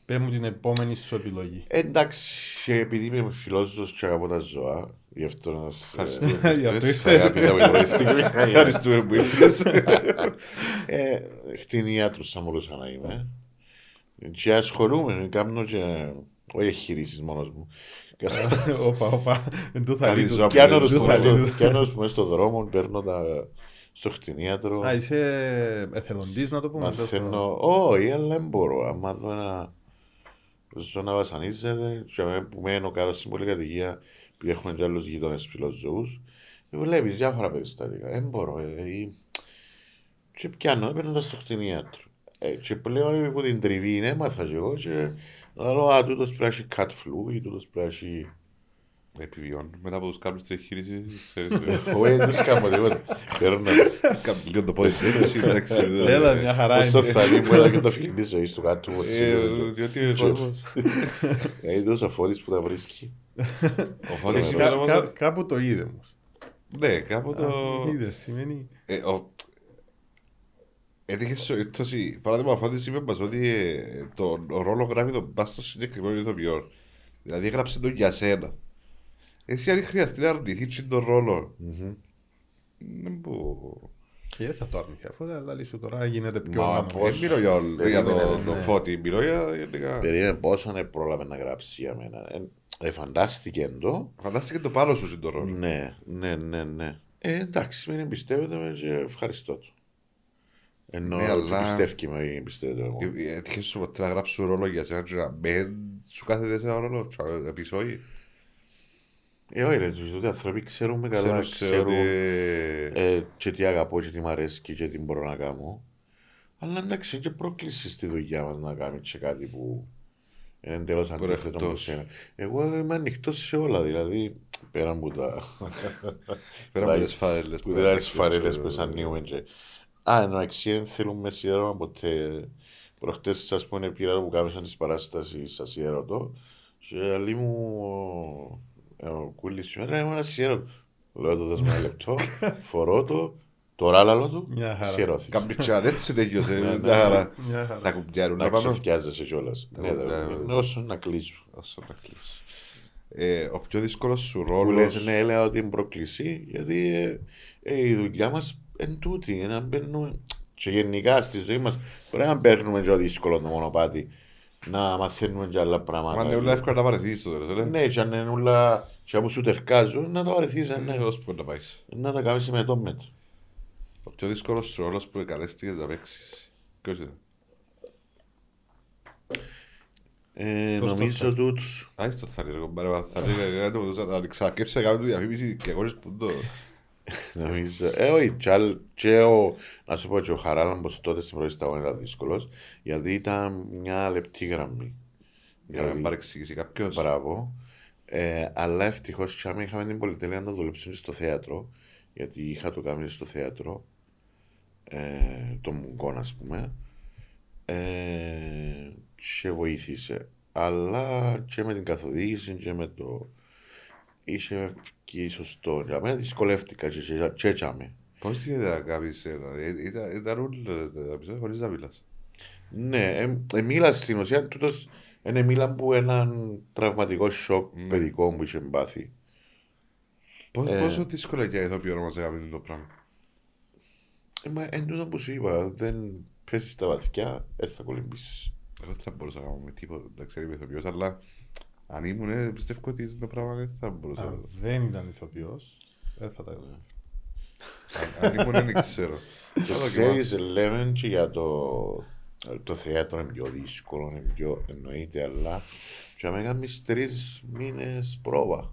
Πες μου την επόμενη σου επιλογή. Εντάξει, επειδή είμαι φιλόσοφος και αγαπώ τα ζώα, γι' αυτό να σας... Ευχαριστούμε. Για αυτό Ήρθες. ήρθες. Αγάπησα με την στιγμή. [LAUGHS] Ευχαριστούμε που ήρθες. [LAUGHS] Ε, Κτηνίατρος θα μπορούσα να είμαι. Και ασχολούμαι, κάνω και... Όχι εγχειρήσεις μόνος μου. [LAUGHS] Όπα, όπα. Εν τούτο θα Κάτι λείτω. ζώα Κι αν όρος Εν που τούτο θα είμαι στο- λείτω. κι αν όρος που είμαι στο δρόμο, παίρνω τα στο κτηνίατρο. Α, είσαι εθελοντής να το πούμε. Μαθαίνω, όχι, αλλά δεν μπορώ. Άμα δω ένα ζώο να βασανίζεται, και αμέ που μένω κάτω στην πολυκατοικία, επειδή έχουμε και άλλους γείτονες φιλοζωούς, βλέπεις διάφορα περιστατικά. Δεν μπορώ. ε, ή- Και πιάνω, παίρνοντας στο κτηνίατρο. Ε, και πλέον από την τριβή είναι, έμαθα και εγώ και λέω, α, τούτος πρέπει να έχει cat flu ή τούτος πρέπει να έχει... Επιβιώνουν μετά από τους κάμπλους της εγχείρησης. ξέρεις, [LAUGHS] ε, Όχι, δεν τους κάνω τίποτα. Παίρνω Κάπου λίγο το πόδι έτσι, εντάξει. ε, Έλα, μια χαρά ως το είναι. θαλί που έδωκε το φιλί της ζωής του κάτω. μου, ε, έτσι, Διότι ο κόσμος... [LAUGHS] Δηλαδή τόσο ο Φώτης που τα βρίσκει. [LAUGHS] Ο Φώτης Κα- είπε Κα- όμως κα- ότι- Κάπου το είδε όμως. Ναι, κάπου το... Είδες, σημαίνει. Ε, ο- Έτυχε σε περίπτωση, παράδειγμα, ο Φώτης είπε μας ότι ε, τον ο ρόλο γράφει τον πας στο συγκεκριμένο ηθοποιό. Δηλαδή έγραψε τον για σένα. Εσύ αν χρειαστεί να αρνηθείς τον ρόλο, δεν μπορώ. Και δεν θα το αρνηθεί αφού δεν θα σου τώρα γίνεται πιο Μα ανώμαλο. πώς. Δεν μιλώ για, ο- για Περίμενε, τον ναι. Φώτη, μιλώ για γενικά. Περίμενε πόσο να πρόλαβε να γράψει για μένα. Ε, ε, φαντάστηκε το. Φαντάστηκε το πάνω σου τον ρόλο. Ναι, ναι, ναι, ναι. Ε, εντάξει, μην εμπιστεύεται με και ευχαριστώ του. Ενώ Ναι, ότι αλλά- πιστεύει με ή εμπιστεύεται εγώ. Ε, Έτυχε σου ποτέ να γράψει ρόλο για σένα και να μην σου κάθεται σε ένα ρόλο, και να πεις όχι. Ε, όχι ρε, τους ότι άνθρωποι ξέρουμε καλά, Ξέρουν σε ξέρουν ότι- ε, και τι αγαπώ και τι μ' αρέσει και τι μπορώ να κάνω. Αλλά εντάξει, είναι και πρόκληση στη δουλειά μας να κάνει και κάτι που είναι εντελώς αντίθετο με εκτός. σένα. Εγώ είμαι ανοιχτός σε όλα, δηλαδή πέρα από τα... [LAUGHS] Πέρα από Like, τις φάρελες που δεν τις φαρέλες ανοίξουν, που σαν ανοίγουμε και... Α, εντάξει, δεν θέλουμε σιέρωμα ποτέ. Προχτές, ας πούμε, πήρα που κάμισαν τις παράστασεις σας σιέρωτο και αλλή μου ο- ο κούλης σου έτραγε ένα σιέρωτο. Λέω το δώσ' μου ένα λεπτό, φορώ το, το ράλαλο του, Μια χαρά. σιέρωθηκα. Καμπιτσάν, έτσι τελειώσε. Ναι, ναι. μια χαρά. Μια χαρά. Τα κουμπιάρουν Να να πάνω. ξεθιάζεσαι κιόλας. Ναι, Ναι, δε- ναι. όσο να κλείσω. Όσο να κλείσει. Ε, ο πιο δύσκολος σου Που ρόλος... λες, ναι, έλεγα ότι είναι πρόκληση, γιατί ε, ε, η δουλειά μας εν τούτη, είναι να μπαίνουμε και γενικά στη ζωή μας πρέπει να παίρνουμε και το δύσκολο το μονοπάτι, να μαθαίνουμε και άλλα πράγματα. Μα είναι όλα εύκολα να παρεθείς το τέλος, ε. Ναι, και αν είναι όλα και που σου τερκάζουν, να τα βαρεθείς, ε, ναι. Ε, ως που να πάεις. να τα κάνεις με το μέτρο. Ο πιο δύσκολος σου ρόλος που καλέστηκες να παίξεις. Ποιος ήταν; Ε, Το νομίζω στο- τούτους. Α, στο θα λίγο, μπαρε, θα λίγο, κάτι μου να ανεξαρκέψει να κάνω τη διαφήμιση και εγώ που το... Νομίζω, ε, όχι, και, άλλ- και ο, να σου πω και ο Χαράλαμπος τότε στην πρώτη σταγόνα ήταν δύσκολος, γιατί ήταν μια λεπτή γραμμή. Για να μην παρεξηγήσει κάποιος. Μπράβο. Ε, αλλά ευτυχώς τσάμε είχαμε την πολυτέλεια να το δουλέψουμε στο θέατρο. Γιατί είχα το κάνει στο θέατρο. Ε, το Μουγκόν, ας πούμε. Ε, και βοήθησε. Αλλά και με την καθοδήγηση και με το. Είχε και σωστό. Για μένα δυσκολεύτηκα και, και, και τσάμε. Πώς γίνεται να κάνεις ένα, ε, ήταν- ήταν όλα τα επεισόδια χωρίς να μιλάς. Ναι, ε, ε, μίλας στην ουσία τούτος είναι μίλα που έναν τραυματικό σοκ Ναι. παιδικό που είχε πάθει. Πώς- Ε. Πόσο δύσκολο είναι για ηθοποιό να μας κάνει το πράγμα. Ε, μα εν τούτο που σου είπα, δεν πέσεις στα βαθιά, δεν θα κολυμπήσεις. Εγώ δεν θα μπορούσα να κάνω με τίποτα, εντάξει, είμαι ηθοποιός, αλλά αν ήμουν, ε, πιστεύω ότι το πράγμα δεν θα μπορούσα να Αν το δεν ήταν ηθοποιός, δεν θα τα έδωνα. Αν ήμουν, δεν ξέρω. Θα δοκιμάσω. Ξέρεις, λέμε και για το, το θέατρο είναι πιο δύσκολο, είναι πιο εννοείται, αλλά και να κάνεις τρεις μήνες πρόβα.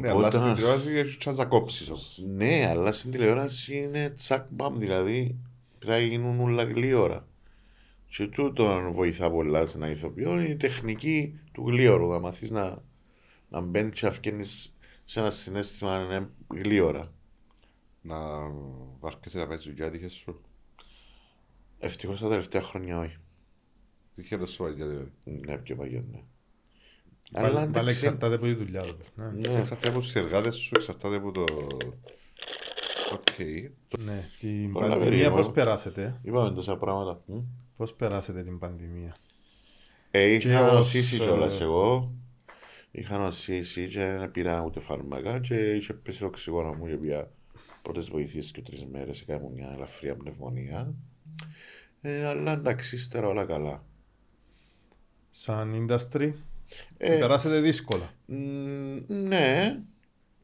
Ναι, αλλά στην Οπότε, τηλεόραση έχεις chance να κόψεις όμως. ναι, αλλά στην τηλεόραση είναι τσακ μπαμ, δηλαδή πρέπει να γίνουν όλα γλύωρα. Και τούτο βοηθά πολλά σε ένα ηθοποιό είναι η τεχνική του γλύωρου, να μάθεις να, να μπαίνεις και να βγαίνεις σε ένα συνέστημα είναι γλύωρα. Να βάρκεσαι να παίζεις δουλειά, τύχες σου. Ευτυχώς τα τελευταία χρόνια όχι. Τύχε το σου παλιά δηλαδή. Ναι, πιο παλιό, ναι. Αλλά Πάλι- Πάλι εντάξει, εξαρτάται από τη δουλειά του. ναι. ναι, Εξαρτάται από τους εργάτες σου, εξαρτάται από το... Οκ. Ναι, την Πολλά πανδημία περίεργο. πώς περάσετε, είπαμε τόσα πράγματα. Μ. πώς περάσετε την πανδημία; Ε, Και είχα ως, νοσήσει κιόλας ε, εγώ. Είχα νοσήσει και δεν πήρα ούτε φάρμακα και είχε πέσει το οξυγόνο μου για οποία πρώτες βοήθειες και τρεις μέρες έκανα μου μια ελαφριά πνευμονία. Ε, αλλά εντάξει, ύστερα όλα καλά. Σαν industry, Ε, περάσετε δύσκολα. μ, ναι,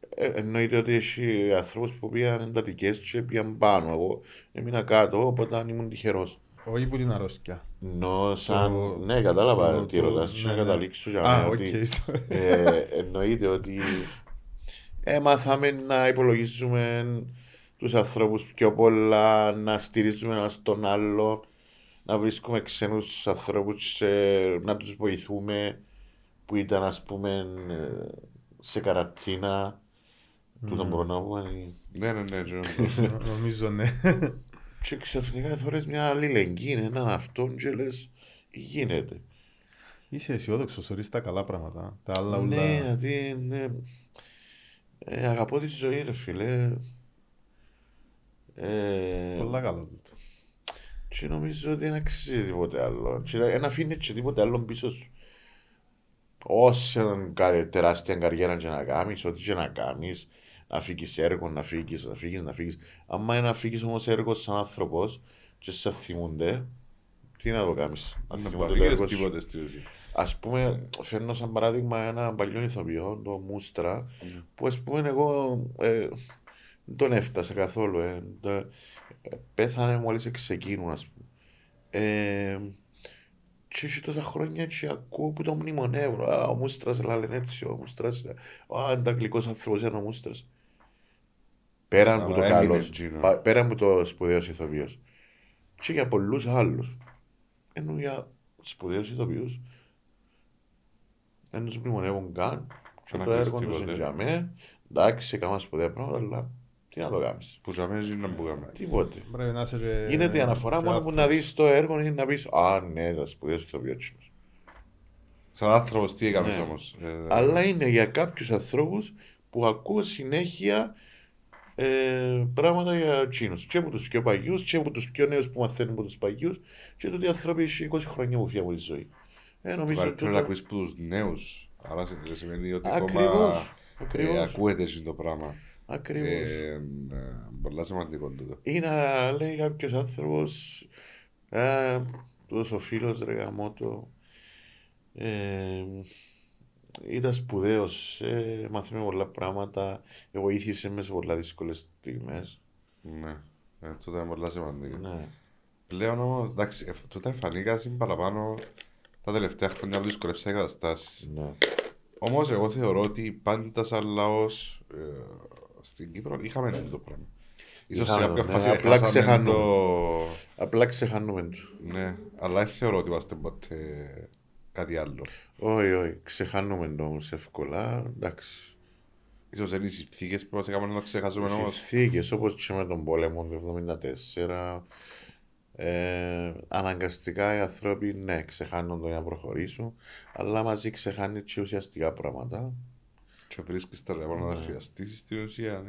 ε, εννοείται ότι έχει ανθρώπους που πήγαν εντατικές και πήγαν πάνω. Εγώ έμεινα κάτω, οπότε ήμουν τυχερός. Όχι που την αρρώστια. Ενώ σαν... Το- ναι, κατάλαβα το- τι το- ρωτάς. ναι, και να ναι. καταλήξω για Α, μένα οκ. ότι... sorry. ε, εννοείται ότι έμαθαμε να υπολογίζουμε τους ανθρώπους πιο πολλά, να στηρίζουμε ένας τον άλλο, να βρίσκουμε ξένους ανθρώπους και να τους βοηθούμε που ήταν ας πούμε ε, σε καρατίνα. Τούτο μπορώ να πω. ε, Ναι, ναι, ναι. ναι. Νο- [LAUGHS] Νομίζω ναι. Και ξαφνικά θεωρείς μια αλληλεγγύη, έναν αυτόν και λες γίνεται. Είσαι αισιόδοξος, θεωρείς τα καλά πράγματα. Τα άλλα όλα. Ναι, δηλαδή ναι. Ε, αγαπώ τη ζωή, ρε φίλε. Ε, Πολλά καλό τούτο. και νομίζω ότι δεν αξίζει τίποτε άλλο. Και δεν αφήνεις και τίποτε άλλο πίσω σου. Όση κα- τεράστια καριέρα και να κάνεις, ό,τι και να κάνεις, να φύγεις έργο, να φύγεις, να φύγεις, να φύγεις. Άμα είναι να φύγεις όμως έργος σαν άνθρωπος και σε θυμούνται, τι να το κάνεις; Να Να θυμούνται το παρήγγειλες έργος σου. τίποτε στη ουσία. Ας πούμε, φέρνω σαν παράδειγμα ένα παλιό ηθοποιό, το Μούστρα, Ναι. που ας πούμε εγώ ε, δεν τον έφτασα καθόλου. Ε, Το- ε, πέθανε μόλις ξεκίνουν, ας πούμε. Ε, και έχει τόσα χρόνια και ακούω που το μνημονεύω. Α, ο Μούστρας λένε έτσι, ο Μούστρας. Α, είναι αγγλικός άνθρωπος είναι ο Μούστρας. Πέραν Αλλά από το έμεινε καλός, εκείνο. πα- πέραν από το σπουδαίος ηθοποιός. Και για πολλούς άλλους. Ενώ για σπουδαίους ηθοποιούς δεν τους μνημονεύουν καν. Και Να το κάνεις έργο τους τίποτε. είναι για μέ. Εντάξει, έκανα σπουδαία πράγματα, αλλά τι να το κάνεις. Που για μένα είναι να μπούγαμε. Τίποτε. Πρέπει να είσαι και- Γίνεται η αναφορά και μόνο που άνθρωπος. να δεις το έργο ή να πεις «Α, ναι, ήταν σπουδαίος ηθοποιός». Σαν άνθρωπος τι έκαμες Ναι. όμως. Ε, Αλλά είναι για κάποιους ανθρώπους που ακούω συνέχεια ε, πράγματα για εκείνους. Και από τους πιο παγιούς και από τους πιο νέους που μαθαίνουν από τους παγιούς και τότε οι άνθρωποι έχει 20 χρόνια που φύγουν από τη ζωή. Ε, Το νομίζω καλύτερο να τούτο- ακούεις που τους νέους. Άρα σε- δεν σημαίνει ότι Ακριβώς. ακόμα ε, Ακριβώς. ακούεται έτσι το πράγμα. Ακριβώς. Ε, ε, Πολλά σημαντικό τούτο. Ή να λέει κάποιος άνθρωπος «Α, τούτος ο φίλος ρε γαμώτο ε, ήταν σπουδαίος, ε, μάθαμε πολλά πράγματα, ε, βοήθησε μες σε πολλά δύσκολες στιγμές. Ναι. Ε, τούτα είναι πολλά σημαντικό. Ναι. Πλέον όμως, εντάξει, ε, τούτα εμφανίκασαν παραπάνω τα τελευταία χρόνια που δυσκολεύσαν οι καταστάσεις. Ναι. Όμως εγώ θεωρώ ότι πάντα σαν λαός ε, στην Κύπρο είχαμε το πράγμα. Ίσως σε Είχαμε, κάποια ναι, φάση απλά χάσαμε ξεχάνουμε. το... Απλά ξεχάνουμε του. Ναι, αλλά δεν θεωρώ ότι είμαστε ποτέ κάτι άλλο. Όχι, όχι, ξεχάνουμε το όμως εύκολα, εντάξει. Ίσως είναι οι συνθήκες που μας έκαναν να το ξεχάσουμε Οι όμως. συνθήκες όπως και με τον πόλεμο του 1974 ε, αναγκαστικά οι άνθρωποι ναι ξεχάνουν το για να προχωρήσουν αλλά μαζί ξεχάνει και ουσιαστικά πράγματα Και βρίσκεις τα λεφτά να τα χρειαστείς στην ουσία.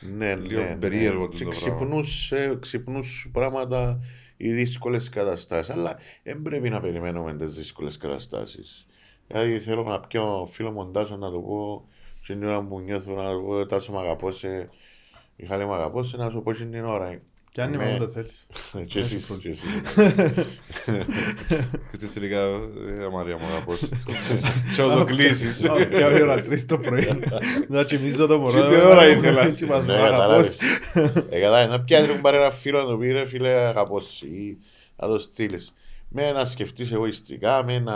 ναι. ναι, Λίγο ναι, περίεργο ναι. τούτο και πράγμα. ξυπνούς, ε, ξυπνούς πράγματα οι δύσκολες καταστάσεις αλλά δεν πρέπει να περιμένουμε τις δύσκολες καταστάσεις δηλαδή θέλω να πιω φίλο μοντάζο να του πω την ώρα που νιώθω να του πω τάσο μ' αγαπώσε Μιχάλη μ' αγαπώσε να σου πω την ώρα Κι αν Ναι. είμαι δεν θέλεις. και εσείς, και εσείς. Και στη τελικά, ε, Μαρία μου αγαπώς. [LAUGHS] Και να το κλείσεις. Ποια ώρα τρεις το πρωί. [LAUGHS] Να τσιμίζω το μωρό. Τι ώρα ήθελα. Και μας Ναι, μου αγαπώς. κατάλαβες. Ε, κατάλαβες. Να πιάσει πάρει ένα φίλο να του πει ρε φίλε αγαπώς ή να το στείλεις. Με να σκεφτείς εγωιστικά, με να...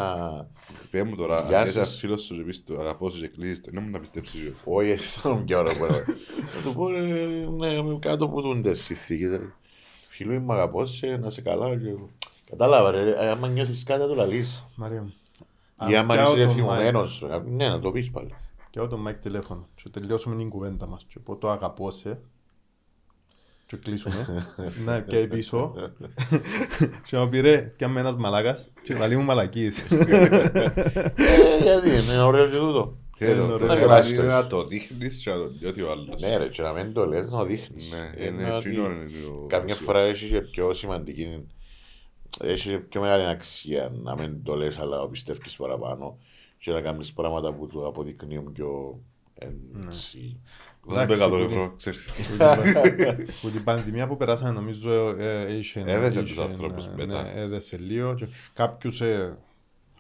Πες μου τώρα, Γεια αν είσαι σας. φίλος σου και πεις του αγαπώ σου και κλείσεις το, να μην να πιστέψεις εγώ. Όχι, έτσι θα μου πιάω να πω. Να του πω ρε, ναι, με κάτω από τούντες συνθήκες. ρε. Φίλου είμαι αγαπώς, σε, να σε καλά. και- Κατάλαβα ρε, ε, άμα νιώθεις κάτι να το λαλείς. Μαρία μου. Ή Αν άμα πιάω είσαι το θυμωμένος, ναι, να το πεις πάλι. Πιάω τον Μάικ τηλέφωνο και τελειώσουμε την κουβέντα μας και πω το αγαπώ σε και κλείσουμε. [LAUGHS] Να πιάει πίσω. [LAUGHS] Και να πει ρε, κι αν με ένας μαλάκας και να μου μαλακίες. Ε, Γιατί είναι ωραίο και τούτο. Και το ωραίο. το Να ωραίο γελάσεις είναι το. να το δείχνεις και να το νιώθει ο άλλος. Ναι ρε, και να μην το λες, να το δείχνεις. Ναι, Είναι είναι ότι εκείνο είναι το Καμιά βασικό. φορά έχει και πιο σημαντική, έχει και πιο μεγάλη αξία να μην το λες, αλλά να πιστεύεις παραπάνω και να κάνεις πράγματα που το αποδεικνύουν πιο έτσι. Δώσε με Εντάξει, 100 που ευρώ, ξέρεις. [LAUGHS] Που την πανδημία που περάσαμε νομίζω ε, είχε... Έδεσε είχε, τους ανθρώπους ε, μετά. Ναι, έδεσε λίγο και κάποιους ε,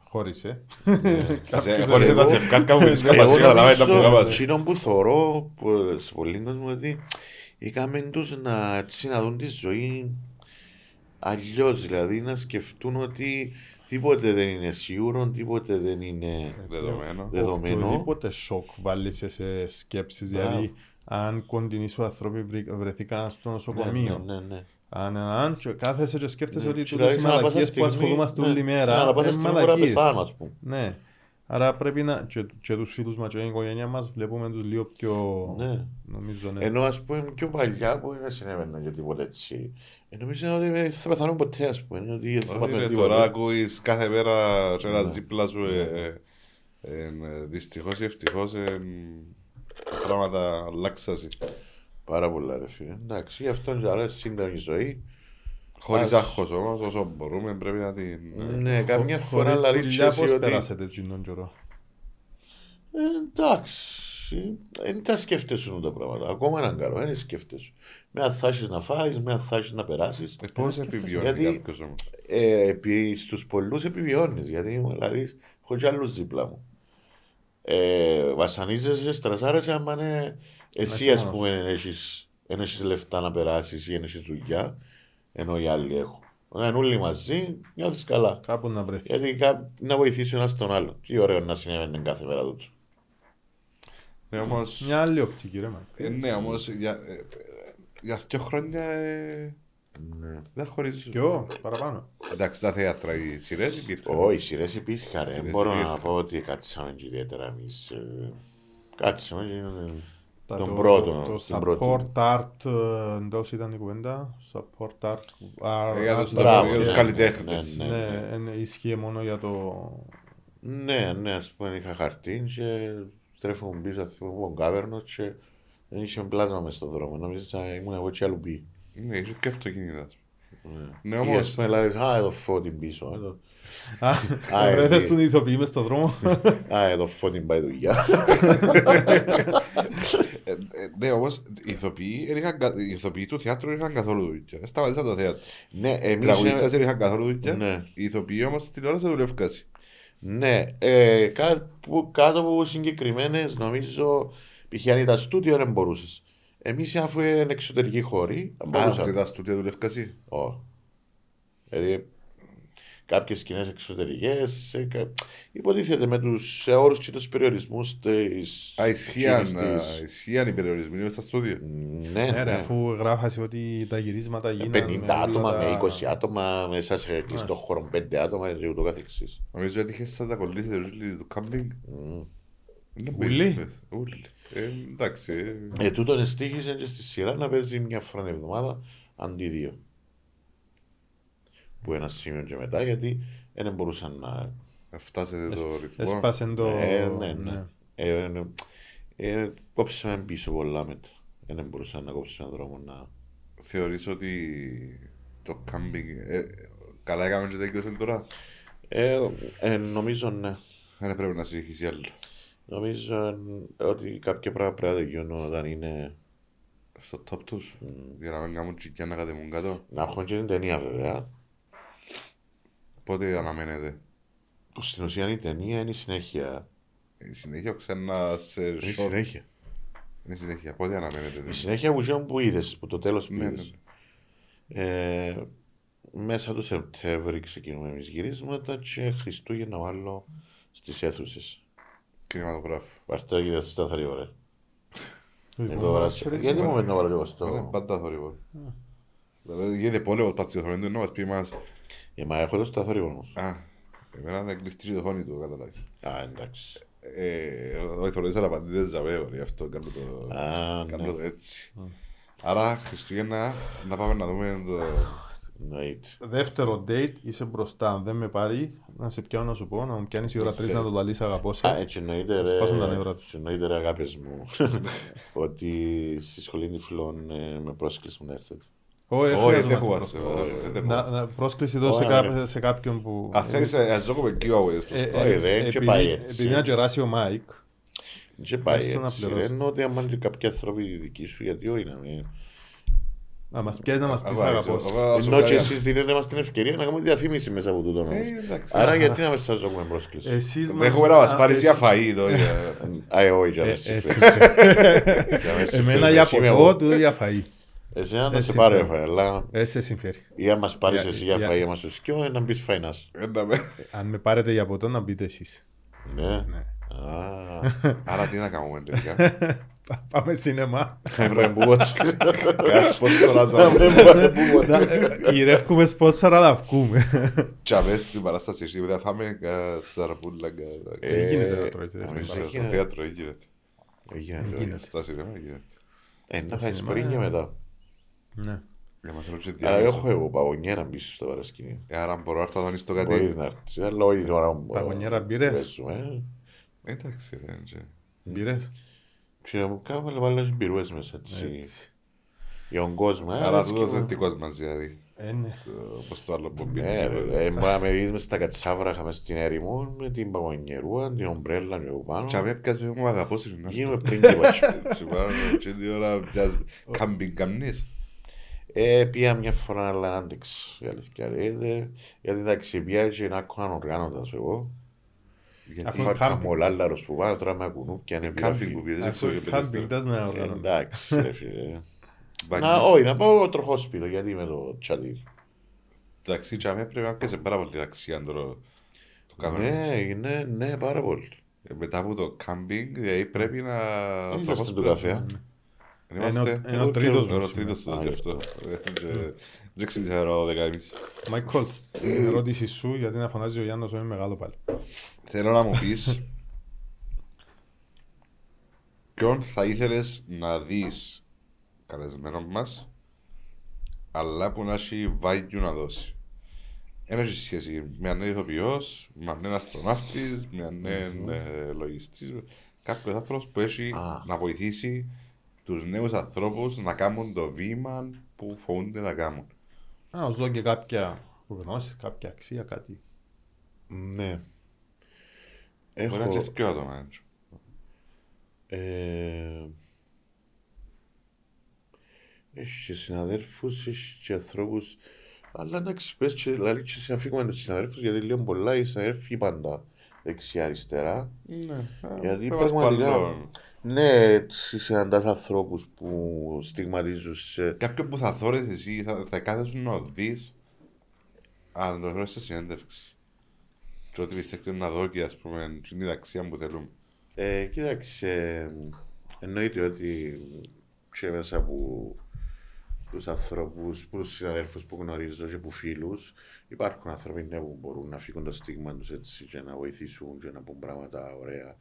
χώρισε. [LAUGHS] Σε- [LAUGHS] Κάποιους χωρίς να εγώ- σε ευκάρκα μου βρίσκα Εγώ μαζί, αλλά μετά που νομίζω, κάμασε. εκείνο που θωρώ που- σε πολλοί κόσμο ότι έκαμε τους να, έτσι, να δουν τη ζωή αλλιώς, δηλαδή να σκεφτούν ότι τίποτε δεν είναι σίγουρο, τίποτε δεν είναι Δεδομένο. δεδομένο. Οποιοδήποτε σοκ βάλει σε, σε σκέψεις, δηλαδή αν κοντινήσου άνθρωποι βρη- βρεθήκαν στο Ναι, νοσοκομείο, ναι, ναι, ναι. αν, αν και κάθεσαι και σκέφτεσαι ότι Και τούτες οι δηλαδή, ανά πάσα μαλακίες που στιγμή, ασχολούμαστε ναι, όλη ναι, μέρα, ανά πάσα είναι στιγμή μπορεί να μαλακίες. πεθάνω, ας πούμε. Ναι. Άρα πρέπει να. και, και τους φίλους μας και την οικογένεια μας βλέπουμε τους λίγο πιο. Ναι. Νομίζω, ναι. Ενώ ας πούμε πιο παλιά που δεν συνέβαιναν και τίποτα έτσι. Ε, νομίζω ότι δεν θα πεθάνουν ποτέ ας πούμε. Ότι δεν θα Όχι, πάθουν ρε, τίποτα. Τώρα ακούεις κάθε μέρα και ένας Ναι. δίπλα σου ε, ε, ε, ε, δυστυχώς ή ευτυχώς ε, τα πράγματα αλλάξασαι. Πάρα πολλά ρε φίλε. Εντάξει, γι' αυτό και αρέσει σύντομη ζωή. Χωρίς Ας- άγχος όμως, όσο μπορούμε πρέπει να την... ε, Ναι, καμιά φορά Χωρίς δηλαδή δουλειά και εσύ πώς ότι... περάσετε τον καιρό; Ε, Εντάξει, δεν τα σκέφτεσαι τα πράγματα. Ακόμα έναν καλό, δεν σκέφτεσαι. Με αν θα έχεις να φάεις, με αν θα έχεις να περάσεις. Ε, Πώς επιβιώνει Γιατί- κάποιος όμως; Ε, επί, στους πολλούς επιβιώνεις, γιατί δηλαδή έχω και άλλους δίπλα μου. Ε, βασανίζεσαι, στρασάρεσαι άμα είναι εσύ είσαι ας μόνος πούμε δεν έχεις, δεν έχεις λεφτά να περάσεις ή δεν έχεις δουλειά, ενώ οι άλλοι έχουν. Όταν είναι όλοι μαζί, νιώθεις καλά. Κάπου να βρεθείς. Γιατί κά- να βοηθήσει ο ένας τον άλλο. Τι ωραίο να συνέβαινε κάθε μέρα του. Ναι, όμως... Μια άλλη οπτική, ρε μα. ε, Ναι, όμως για, ε, ε, για δύο χρόνια ε, Ναι. δεν χωρίζουν. Ποιο, παραπάνω. Εντάξει, τα θέατρα, οι σειρές υπήρχαν. Όχι, οι σειρές υπήρχαν. Δεν Σειρές μπορώ να υπήρχαν. πω ότι κάτσαμε και ιδιαίτερα εμείς. ε, Κάτσαμε και είναι Τα- τον το- πρώτο. Το την πρώτη. support art, ε, εντός ήταν η κουβέντα. Support art. art- Ε, για art- τους- Μπράβο, για τους ναι, καλλιτέχνες. ναι, ναι, ναι. Ναι, είναι- ισχύει μόνο για το. Ναι, ναι, ας πούμε είχα χαρτί και στρέφομαι πίσω ας πούμε από τον κάβερνο και δεν είχε πλάσμα μες στον δρόμο. Νόμιζα ότι ήμουν εγώ και αλλού πει. Ναι, είχε και αυτοκίνητας. Ναι, Ή όμως- ας πούμε δηλαδή, α, εδώ φώτη πίσω. α, εδώ- Α, Α, βρέθες ε, τον ηθοποιεί μες στον δρόμο. Α, εδώ φώτη πάει δουλειά. Ε, ε, Ναι, όμως οι ηθοποιοί, δεν είχαν κα- οι ηθοποιοί του θεάτρου δεν είχαν καθόλου δουλειά. Ε, Σταματήσαν τα θέατρα. Ναι, Οι εμείς... τραγουδιστές δεν είχαν καθόλου δουλειά. Ναι. Οι ηθοποιοί όμως στην τηλεόραση δουλεύκαν. Ναι, ε, κάτω, κάτω από συγκεκριμένες νομίζω π.χ. αν ήταν στούντιο δεν μπορούσες. Εμείς αφού είναι εξωτερική χώρη, δεν Α, ότι μπορούσαμε. τα στούντια δουλεύκαν. Ω. Δηλαδή κάποιες σκηνές εξωτερικές υποτίθεται με τους όρου και τους περιορισμούς της. Α, ισχύαν, α, ισχύαν οι περιορισμοί μες στα στούντια. Ναι, Ναι, ρε, ναι. αφού γράφασε ότι τα γυρίσματα γίνανε. 50 όλα άτομα τα- με 20 άτομα μέσα σε κλειστό χώρο 5 άτομα και ούτω καθεξής. Νομίζω ότι είχες σαν τα κολλήσετε όλοι του κάμπινγκ. Μμ. Δεν Ούλοι; μπαίνεις, ε, Ούλοι. Ε, Εντάξει. ε, Ε, τούτον εστίχησε και στη σειρά να παίζει μια φορά την εβδομάδα αντί δύο. Που ένα σημείο και μετά γιατί δεν μπορούσαν να. να Φτάσετε το ρυθμό. Έσπασε το. Ε, ναι, ναι. Ε, ε, ε, κόψαμε πίσω πολλά μετά. Δεν μπορούσαν να κόψουν έναν δρόμο να. Θεωρείς ότι το κάμπινγκ... ε, Καλά έκαμε και τέτοιος τώρα; Ε, ε, νομίζω ναι. Δεν πρέπει να συνεχίσει άλλο. Νομίζω ε, ότι κάποια πράγματα πρέπει να τελειώνουν όταν είναι. Στο top τους. Για να μην κάνουν τσικιά να κατεβούν κάτω. Να έχουμε και την ταινία βέβαια. Πότε αναμένετε. Που στην ουσία η ταινία είναι η συνέχεια. Η συνέχεια ξανά σε Είναι η short. συνέχεια. Είναι η συνέχεια. Πότε αναμένετε. Η συνέχεια που είχαμε που είδες, που το τέλος που Ναι, είδες. Ε, μέσα του Σεπτέμβρη ξεκινούμε εμείς γυρίσματα και Χριστούγεννα βάλω στις αίθουσες. Κινηματογράφο. Βαρτά και δεν στα θαρεί ωραία. Λοιπόν, Εγώ βάλα- ξέρεις, Γιατί ε, μου μένω να βάλω και εγώ Είναι στο... πάντα θόρυβο. Δηλαδή γίνεται πόλεμος πας στη οθόνη του να μας πει μας Ε, μα έχω το στα θαρεί όμως. Α, εμένα να κλειστεί η οθόνη του, καταλάβεις. Α, εντάξει. Ε, ο ηθοποιός αναπαντήτες ζαβέω, γι' αυτό κάνω το, Α, κάνω ναι. το έτσι. Άρα, Χριστούγεννα, να πάμε να δούμε το... Εννοείται. Δεύτερο date, είσαι μπροστά. Αν δεν με πάρει, να σε πιάνω να σου πω, να μου πιάνεις η ώρα 3 να το λαλείς αγαπώ σε. Α, έτσι εννοείται Θα ρε, σπάσουν τα νεύρα τους. έτσι εννοείται ρε αγάπες μου [LAUGHS] ότι στη σχολή νυφλών ε, με πρόσκληση να έρθετε. Όχι, δεν Όχι, δεν χρειαζόμαστε φοβάστε. πρόσκληση. ε, δεν Να- φοβάστε. να- Πρόσκληση εδώ σε Ωραία, κά- ρε. σε κάποιον που... Αν θέλεις, ε, ας δούμε giveaways. Ε, Όχι, ε, δεν, και επειδή- πάει έτσι. Επειδή να κεράσει ο Μάικ, Και πάει Έστω να έτσι ρε, πληρώσει. ενώ ότι άμα είναι κάποιοι άνθρωποι δικοί σου γιατί όχι να μην... να μας πιάσει να μας πεις Αβά, αγαπώ έτσι, σε. αβά, ας Ενώ και σου εσείς δίνετε μας την ευκαιρία να κάνουμε διαφήμιση μέσα από τούτο όμως. Ε, εντάξει. Άρα γιατί να μες σας δώσουμε πρόσκληση; Εσείς μας- Έχουμε να μας α, πάρεις εσύ- για φαΐ, το, για- Α, ε, όχι, για Ε, να εσύ- συμφέρει. Για να συμφέρει. Εμένα για Εσύ είμαι ποτό, εγώ. του για φαΐ. Εσένα να Εσύ σε πάρω συμφέρει. έφαγε, αλλά Ε, σε συμφέρει. ή αν μας πάρεις Για- εσύ για για- φαΐ, μας το σκιό, να μπεις φαϊνάς. Ε, να με- Αν με πάρετε για ποτό, να μπείτε εσείς. Ναι. Ναι. Α, Άρα τι να κάνουμε τελικά. [LAUGHS] Πα- Πάμε σινεμά. Έβρε [LAUGHS] μπούβοτς. Κάτσε πώς τώρα το Έβρε μπούβοτς. Να- ε, Γυρεύκουμε σπότσαρα να βγούμε. [LAUGHS] Τσαβές στην παράσταση εσύ θα φάμε κα- σαραπούλα κα- Ε, Δεν γίνεται να τρώεις, ρε, ε, στην Νομίζω παράσταση. στο θέατρο γίνεται. Έγινε, γίνεται. ρε. Στα σινεμά γίνεται. Ε, να Στο φάεις σινεμά, πριν και ε. μετά. Ναι. Για μας ρωτήσει Αλλά διάλογο. έχω εγώ παγωνιέρα πίσω στο παρασκήνιο. Ε, Άρα μπορώ να έρθω να δεις το Μπορεί κάτι. να έρθεις, αλλά όχι τώρα που Παγωνιέρα μπύρες. παίζουμε. Εντάξει ρε. εντζε. Μπήρες. Και να μου κάνω αλλά βάλω και μπυρούες μέσα έτσι. Έτσι. Για τον κόσμο. ε, Άρα έτσι τούτος και- είναι δικός μας δηλαδή. Ε, ναι. Το- Όπως το άλλο που μπήκε. Ναι, ρε, ε, μπορεί να με δεις μες στα κατσάβρα είχαμε στην έρημο με την παγωνιερούα, την ομπρέλα και εγώ πάνω. Τσαβέ πιάσε μου αγαπώς είναι. Γίνομαι πριν και πάτσο. Σου πάνω και τι ώρα πιάσε. Κάμπινγκ καμνείς. Ε, πήγα μια φορά αλλά να άντεξω. Η αλήθεια ρε, ε, γιατί εντάξει πήγα και να έχω ανοργάνωτας εγώ. Γιατί Αφού- Είχα κάμπινγκ. καμολάλαρος που πάω τώρα με κουνούπια είναι κάμπινγκ που πήγες, δεν Αφού ξέρω για πέντε κάμπινγκ τας να οργανώνει. Εντάξει, ρε φίλε. [LAUGHS] Μπάκι. Να, όχι, να πάω τροχόσπιτο γιατί με το τσαντήρι. Εντάξει, τσαβέ πρέπει να πιάσε πάρα πολύ αξία τώρα. Το κάνουμε. Ναι, ναι, ναι, πάρα πολύ. Ε, Μετά από το κάμπινγκ, δηλαδή πρέπει να... Είμαστε του καφέ. Είμαστε... Είναι ο- είναι ο τρίτος Είναι ο μας τρίτος σήμερα. του γι' αυτό. Ε, Δεν ξέρω δέκα εμείς. Μάικολ, η ερώτηση σου γιατί να φωνάζει ο Γιάννος είναι μεγάλο πάλι. Θέλω να μου πεις ποιον θα ήθελες να δεις καλεσμένο μας αλλά που να έχει value να δώσει. Δεν έχει σχέση με αν είναι ηθοποιός, με αν είναι αστροναύτης, με αν είναι ε, λογιστής. Κάποιος άνθρωπος που έχει Α. να βοηθήσει τους νέους ανθρώπους να κάνουν το βήμα που φοβούνται να κάνουν. Να σου δω και κάποια γνώση, κάποια αξία, κάτι. Ναι. Μπορεί να είναι και Έχω, δυο άτομα. έτσι. ε, έχει και συναδέλφους, έχει και ανθρώπους, αλλά εντάξει, πες και, δηλαδή και να φύγουμε τους συναδέλφους, γιατί λέω πολλά, οι συναδέλφοι πάντα δεξιά-αριστερά. Ναι. Γιατί Πες μας πραγματικά- πάλι, Ναι, έτσι συναντάς ανθρώπους που στιγματίζουν σε... Κάποιον που θα θόρες εσύ, θα, θα κάθεσαι να δεις αν το γνωρίζεις σε συνέντευξη. Και ότι πιστεύετε να δω και ας πούμε την αξία που θέλουμε. Ε, κοίταξε, εννοείται ότι και μέσα από τους ανθρώπους, που τους συναδέλφους που γνωρίζω και που φίλους, υπάρχουν άνθρωποι ναι, που μπορούν να φύγουν το στίγμα τους έτσι και να βοηθήσουν και να πούν πράγματα ωραία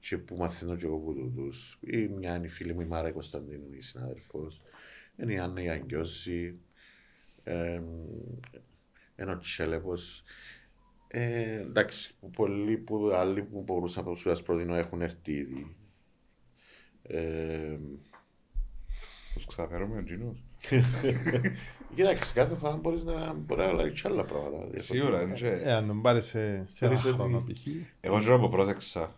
και που μαθαίνω και εγώ από τούτους. Ή μια είναι η φίλη μου η Μάρα Κωνσταντίνου, η συνάδελφος, είναι η Άννα η Αγγιώση, ε, ένα ο Τσέλεπος. Ε, εντάξει, που πολλοί που άλλοι που μπορούσα να σου σας προτείνω έχουν έρθει ήδη. Ε, Τους ξαφέρουμε ο Τζίνος. [LAUGHS] Κοίταξε, κάθε φορά μπορείς να μπορεί να αλλάξει άλλα πράγματα. Σίγουρα, είναι Ε, και... αν τον πάρει σε, σε ένα Θεωρείς ότι- χρόνο π.χ. Εγώ ξέρω που πρόσεξα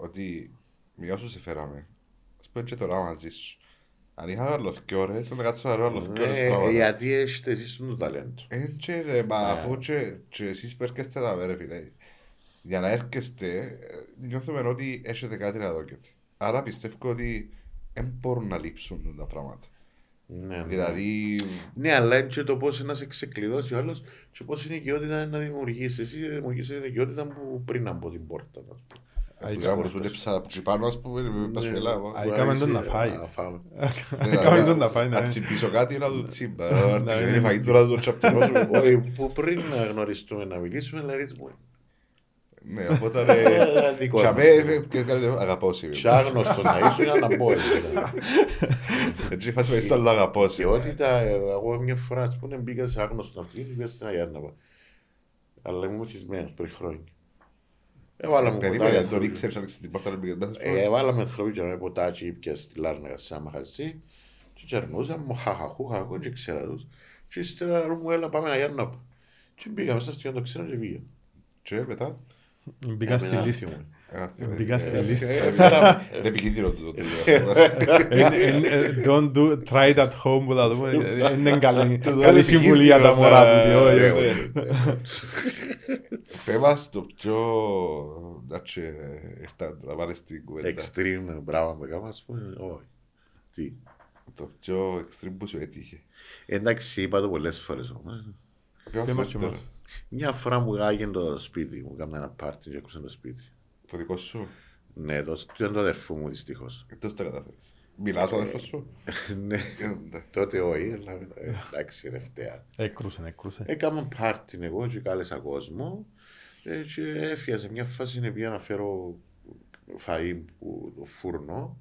ότι μια όσο σε φέραμε, ας πούμε και τώρα μαζί σου. Αν είχα άλλος δύο ώρες, θα κάτσω να ρω άλλος δύο ώρες Ναι, πράγματα. γιατί έχετε εσείς το ταλέντο. Έτσι ρε, μα αφού και, και εσείς που έρχεστε εδώ ρε φίλε, για να έρχεστε, ε, νιώθουμε ότι έχετε κάτι να δώκετε. Άρα πιστεύω ότι δεν μπορούν να λείψουν τα πράγματα. Ναι, ναι. Δηλαδή, Ναι, αλλά είναι και το πώς να σε ξεκλειδώσει ο άλλος και πώς είναι η οικειότητα να δημιουργήσεις. Εσύ δημιουργήσεις την οικειότητα που πριν από την πόρτα. Ας πούμε. Α, που μου σου λείψα από πάνω, ας πούμε, να σου Ναι. ελάβω. Α, έκαμε τον να Μπορεί φάει. να φάμε. [LAUGHS] Έκαμε τον να φάει, Να ναι. τσιμπήσω κάτι να του τσίμπα. Να Να είναι είναι φαγητό να το τσαπτυρώσουμε. Όχι, που πριν να γνωριστούμε να μιλήσουμε, δηλαδή μου. Ναι, οπότε ρε... [LAUGHS] Ε, δικό Τσαμέ, μας. ε, και κάνει το αγαπώ σε. Και άγνωστο να ήσουν για να μπω. [LAUGHS] Έτσι φάση με στο άλλο αγαπώ σε. Και ότι τα, εγώ μια φορά, ας πούμε, μπήκα σε άγνωστο αυτοκίνητο και πήγα στην Αγιάνναβα. Αλλά ήμουν μεθυσμένος πριν χρόνια. Έβαλα μου Περίμενε, ποτάρια, δεν στο- ήξερες αν έχεις την πόρτα να μπήκες μέσα. Ε, έβαλα θρόβιτσα με ποτάκι ήπια στη Λάρνακα σε ένα μαχαζί και τσαρνούσα μου χαχαχού χαχού και ξέρα τους και ύστερα μου έλα πάμε Αγιάνναβα. Και μπήκα μέσα στο αυτοκίνητο ξέρα και πήγα. Και μετά. Μπήκα στη Έμενα λίστα. Άθιμο. Α, Μπήκα στη Ε, λίστα. ε, έφερα- Είναι επικίνδυνο το το- Εν- εν- ε, Don't do, try it at home που θα το πούμε. Ε, Είναι καλή- Το καλή συμβουλή για τα μωρά του. τι, Ε, όχι. όχι, ε, Πες μας το πιο... Εντάξει, ήρθα να βάλεις την κουβέντα. Extreme πράγμα που έκανα, ας πούμε, όχι. Τι. Το πιο extreme που σου έτυχε. Εντάξει, είπα το πολλές φορές όμως. Ποιο Πες μας αυτό και τώρα, μας. Μια φορά μου άγγεν το σπίτι μου, έκανα ένα πάρτι και έκουσαν το σπίτι. Το δικό σου. Ναι, το σπίτι είναι το αδερφού μου δυστυχώς. Εκτός τα καταφέρεις. Μιλάς ο αδερφός σου; [LAUGHS] Ναι, Ε, ναι. τότε όχι, αλλά ε, εντάξει, ρευταία. Έκρουσε, έκρουσε. Έκανα πάρτι εγώ και κάλεσα κόσμο ε, και έφυγα σε μια φάση είναι πήγα να φέρω φαΐ που το φούρνο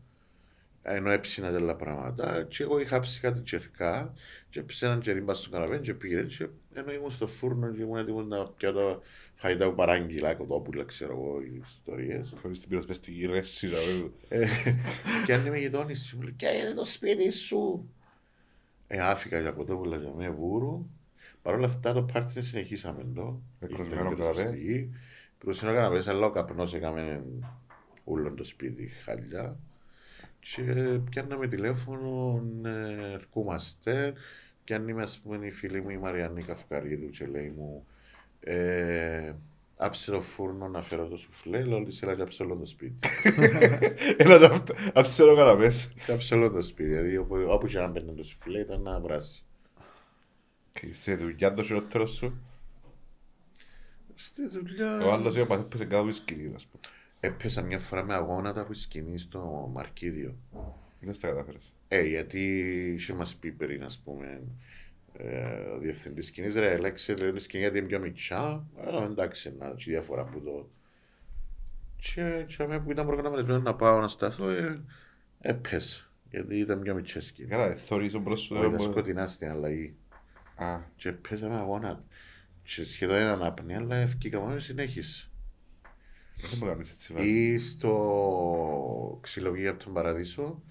ενώ έψηνα τέτοια πράγματα και εγώ είχα ψήσει κάτι τσερκά και ψέναν και ρίμπα στο καναπέ και πήγε και ενώ ήμουν στο φούρνο και ήμουν έτοιμος να πιω τα φαγητά που παράγγειλα, κοτόπουλα ξέρω εγώ, οι ιστορίες Χωρίς την πυροσβεστική ρέση. δηλαδή. ε, και αν είμαι γειτόνις, μου λέει, και είναι το σπίτι σου. Ε, άφηκα για κοτόπουλα για με βούρου. Παρ' όλα αυτά το πάρτι δεν συνεχίσαμε εδώ. Εκρουσμένο καναπέ. Κρουσμένο καναπέ, αλλά ο καπνός έκαμε όλο το σπίτι χαλιά. Και πιάνναμε τηλέφωνο, ε, ερχόμαστε. Πιάννει ας πούμε η φίλη μου η Μαριανή Καυκαρίδου και λέει μου ε, άψε το φούρνο να φέρω το σουφλέ, λέω ότι σε έλα και άψε όλο το σπίτι. [LAUGHS] Ένα το αυτό. Άψε το καναπές. Κάψε όλο το σπίτι, δηλαδή όπου, όπου και να μπαίνει το σουφλέ ήταν να βράσει. Και σε δουλειά το χειρότερο σου; Στη δουλειά... Ο άλλος είπε ότι έπαιζε κάτω από τη σκηνή, ας πούμε. Έπεσα μια φορά με αγώνατα από τη σκηνή στο Μαρκίδιο. Δεν τα κατάφερες. Ε, γιατί είχε μας πει πριν, ας πούμε, ε, ο διευθυντής σκηνής, ρε, έλεξε, λέει, η σκηνή γιατί είναι πιο μικρά, αλλά εντάξει, να έχει διαφορά που το... Και, και αμέ που ήταν προγραμματισμένο να πάω να σταθώ, ε, έπεσα, γιατί ήταν πιο μικρή σκηνή. Καλά, ε, θωρείς τον μπρος σου. Όχι, δεν ήταν μπορεί- σκοτεινά στην αλλαγή. Α, Και πέσαμε αγώνα. Και σχεδόν έναν άπνη, αλλά ευκήκα μόνο συνέχισε. δεν μου κάνεις έτσι. βάζεις. Ή στο ξυλοβίγιο από τον Παραδείσο,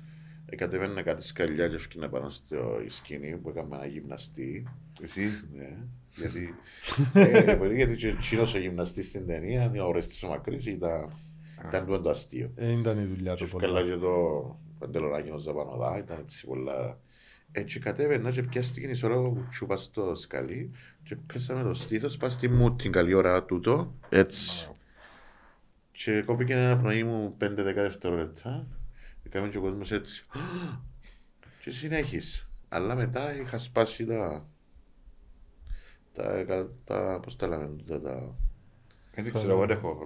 ε, κατέβαινα κάτι σκαλιά και έφυγε πάνω στο σκηνή που έκανα ένα γυμναστή. Εσύ. Ναι, γιατί, ε, πολύ, γιατί και εκείνος ο γυμναστής στην ταινία, ο Ορέστης ο Μακρύς, ήταν, ήταν το το αστείο. Ε, ήταν η δουλειά Και του ευκαλά πολύ. και το παντελονάκι ο Ζαπανοδά, ήταν έτσι πολλά... Έτσι κατέβαινα και πιάστηκε η ώρα που τσούπα στο σκαλί και πέσαμε το στήθος, πας στη μου την καλή ώρα τούτο, έτσι. Και κόπηκε ένα πνοή μου 5-10 δευτερόλεπτα. Έκαμε και ο κόσμος έτσι. Και συνέχισε. Αλλά μετά είχα σπάσει τα... Τα, τα, τα πώς τα λέμε τούτα, τα... Δεν ξέρω, εγώ δεν έχω.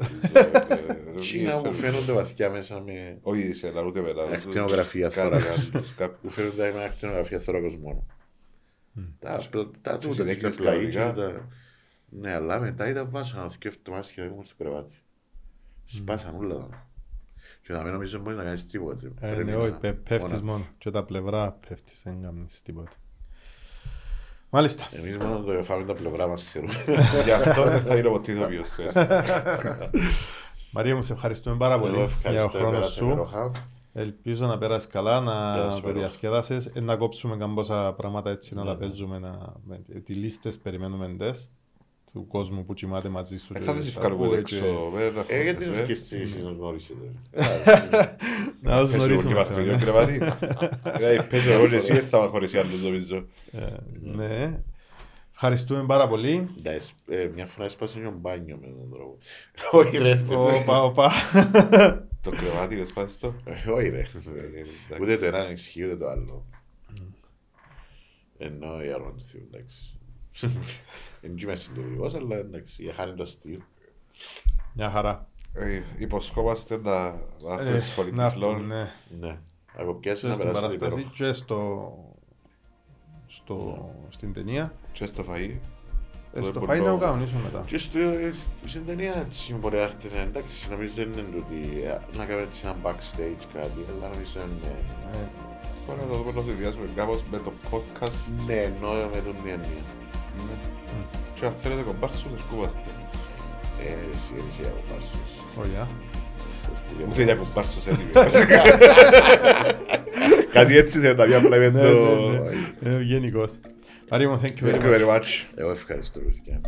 Τσίνα [LAUGHS] που φαίνονται βαθιά μέσα με... Όχι, σε λαρού ούτε μετά. Ακτινογραφία Κάρα, θώρακα. κάπου. που φαίνονται με ακτινογραφία θώρακος μόνο. Τα, πλα- τα τούτα, συνέχισες τα πλαΐτσια, κανονικά. τα- Ναι, αλλά μετά ήταν βάσανα, θυκεύτω μάτια και ήμουν στο κρεβάτι. Σπάσαν όλα τα. Και να μην νομίζω μπορεί να κάνεις τίποτα. Ε, Πρέπει ναι, να- όχι, πε- πέφτεις μόνο. Και τα πλευρά πέφτεις, δεν κάνεις τίποτα. Μάλιστα. Εμείς μόνο το φάμε τα πλευρά μας ξέρουμε. [LAUGHS] Γι' αυτό δεν θα είναι ποτέ [LAUGHS] ηθοποιός. Μαρία μου, σε ευχαριστούμε πάρα Εγώ πολύ για ευχαριστώ, ο χρόνο πέρασε σου. υπέροχα. Ελπίζω να πέρασε καλά, να Πέρασε το υπέροχα. διασκέδασες. Ε, να κόψουμε καμπόσα πράγματα έτσι, να Ναι, τα ναι. παίζουμε. Να... με- Τις λίστες περιμένουμε τες του κόσμου που κοιμάται μαζί σου. Δεν και θα δεις τα ευκάλου ακούει έξω. και- με, να Ε, γιατί φωνάζεις, δεν ε. και εσείς να γνωρίσετε. [LAUGHS] Να τους [LAUGHS] Πες εγώ και γνωρίσουμε. είμαστε στο ίδιο ναι. κρεβάτι. Δηλαδή, παίζω εγώ και εσύ, δεν θα με χωρίσει άλλος νομίζω. Ε, Ναι. Ευχαριστούμε πάρα πολύ. Τα εσ- ε, Μια φορά έσπασε και ο μπάνιο με τον τρόπο. Όχι ρε, Στεφέ. Όπα, όπα. [LAUGHS] Το κρεβάτι, δεν σπάσεις το; Ε, Όχι ρε. εντάξει. Ούτε το ένα εξηγεί ούτε το άλλο. Ενώ η άρμα του Θεού, εντάξει. Δεν είμαι συντηρητικός, αλλά εντάξει, για χάρη το στυλ. Μια χαρά. Ε, υποσχόμαστε να έρθουν ε, στις χωριτυφλών. Ναι. ναι. Από ποιες να περάσουν υπέροχα. Και στο... στο... Ναι. στην ταινία. Και στο φαΐ. Ε, στο φαΐ να το κανονίσουμε μετά. Και στην ταινία έτσι μπορεί να έρθει, ναι, εντάξει, νομίζω δεν είναι τούτη, να κάνουμε έτσι ένα backstage κάτι, αλλά νομίζω είναι... Μπορεί να το δούμε να το κάπως με το podcast. Ναι, εννοώ με τον και αν θέλετε κομπάρσους, σκούβαστε. Ε, εσύ δεν κομπάρσους. Ωραία. Ούτε για κομπάρσους έλεγε. Κάτι έτσι θέλω να ναι, το... Ναι, ναι. ε, Άρα, thank you very much. Ευχαριστώ, Ρουσκιά.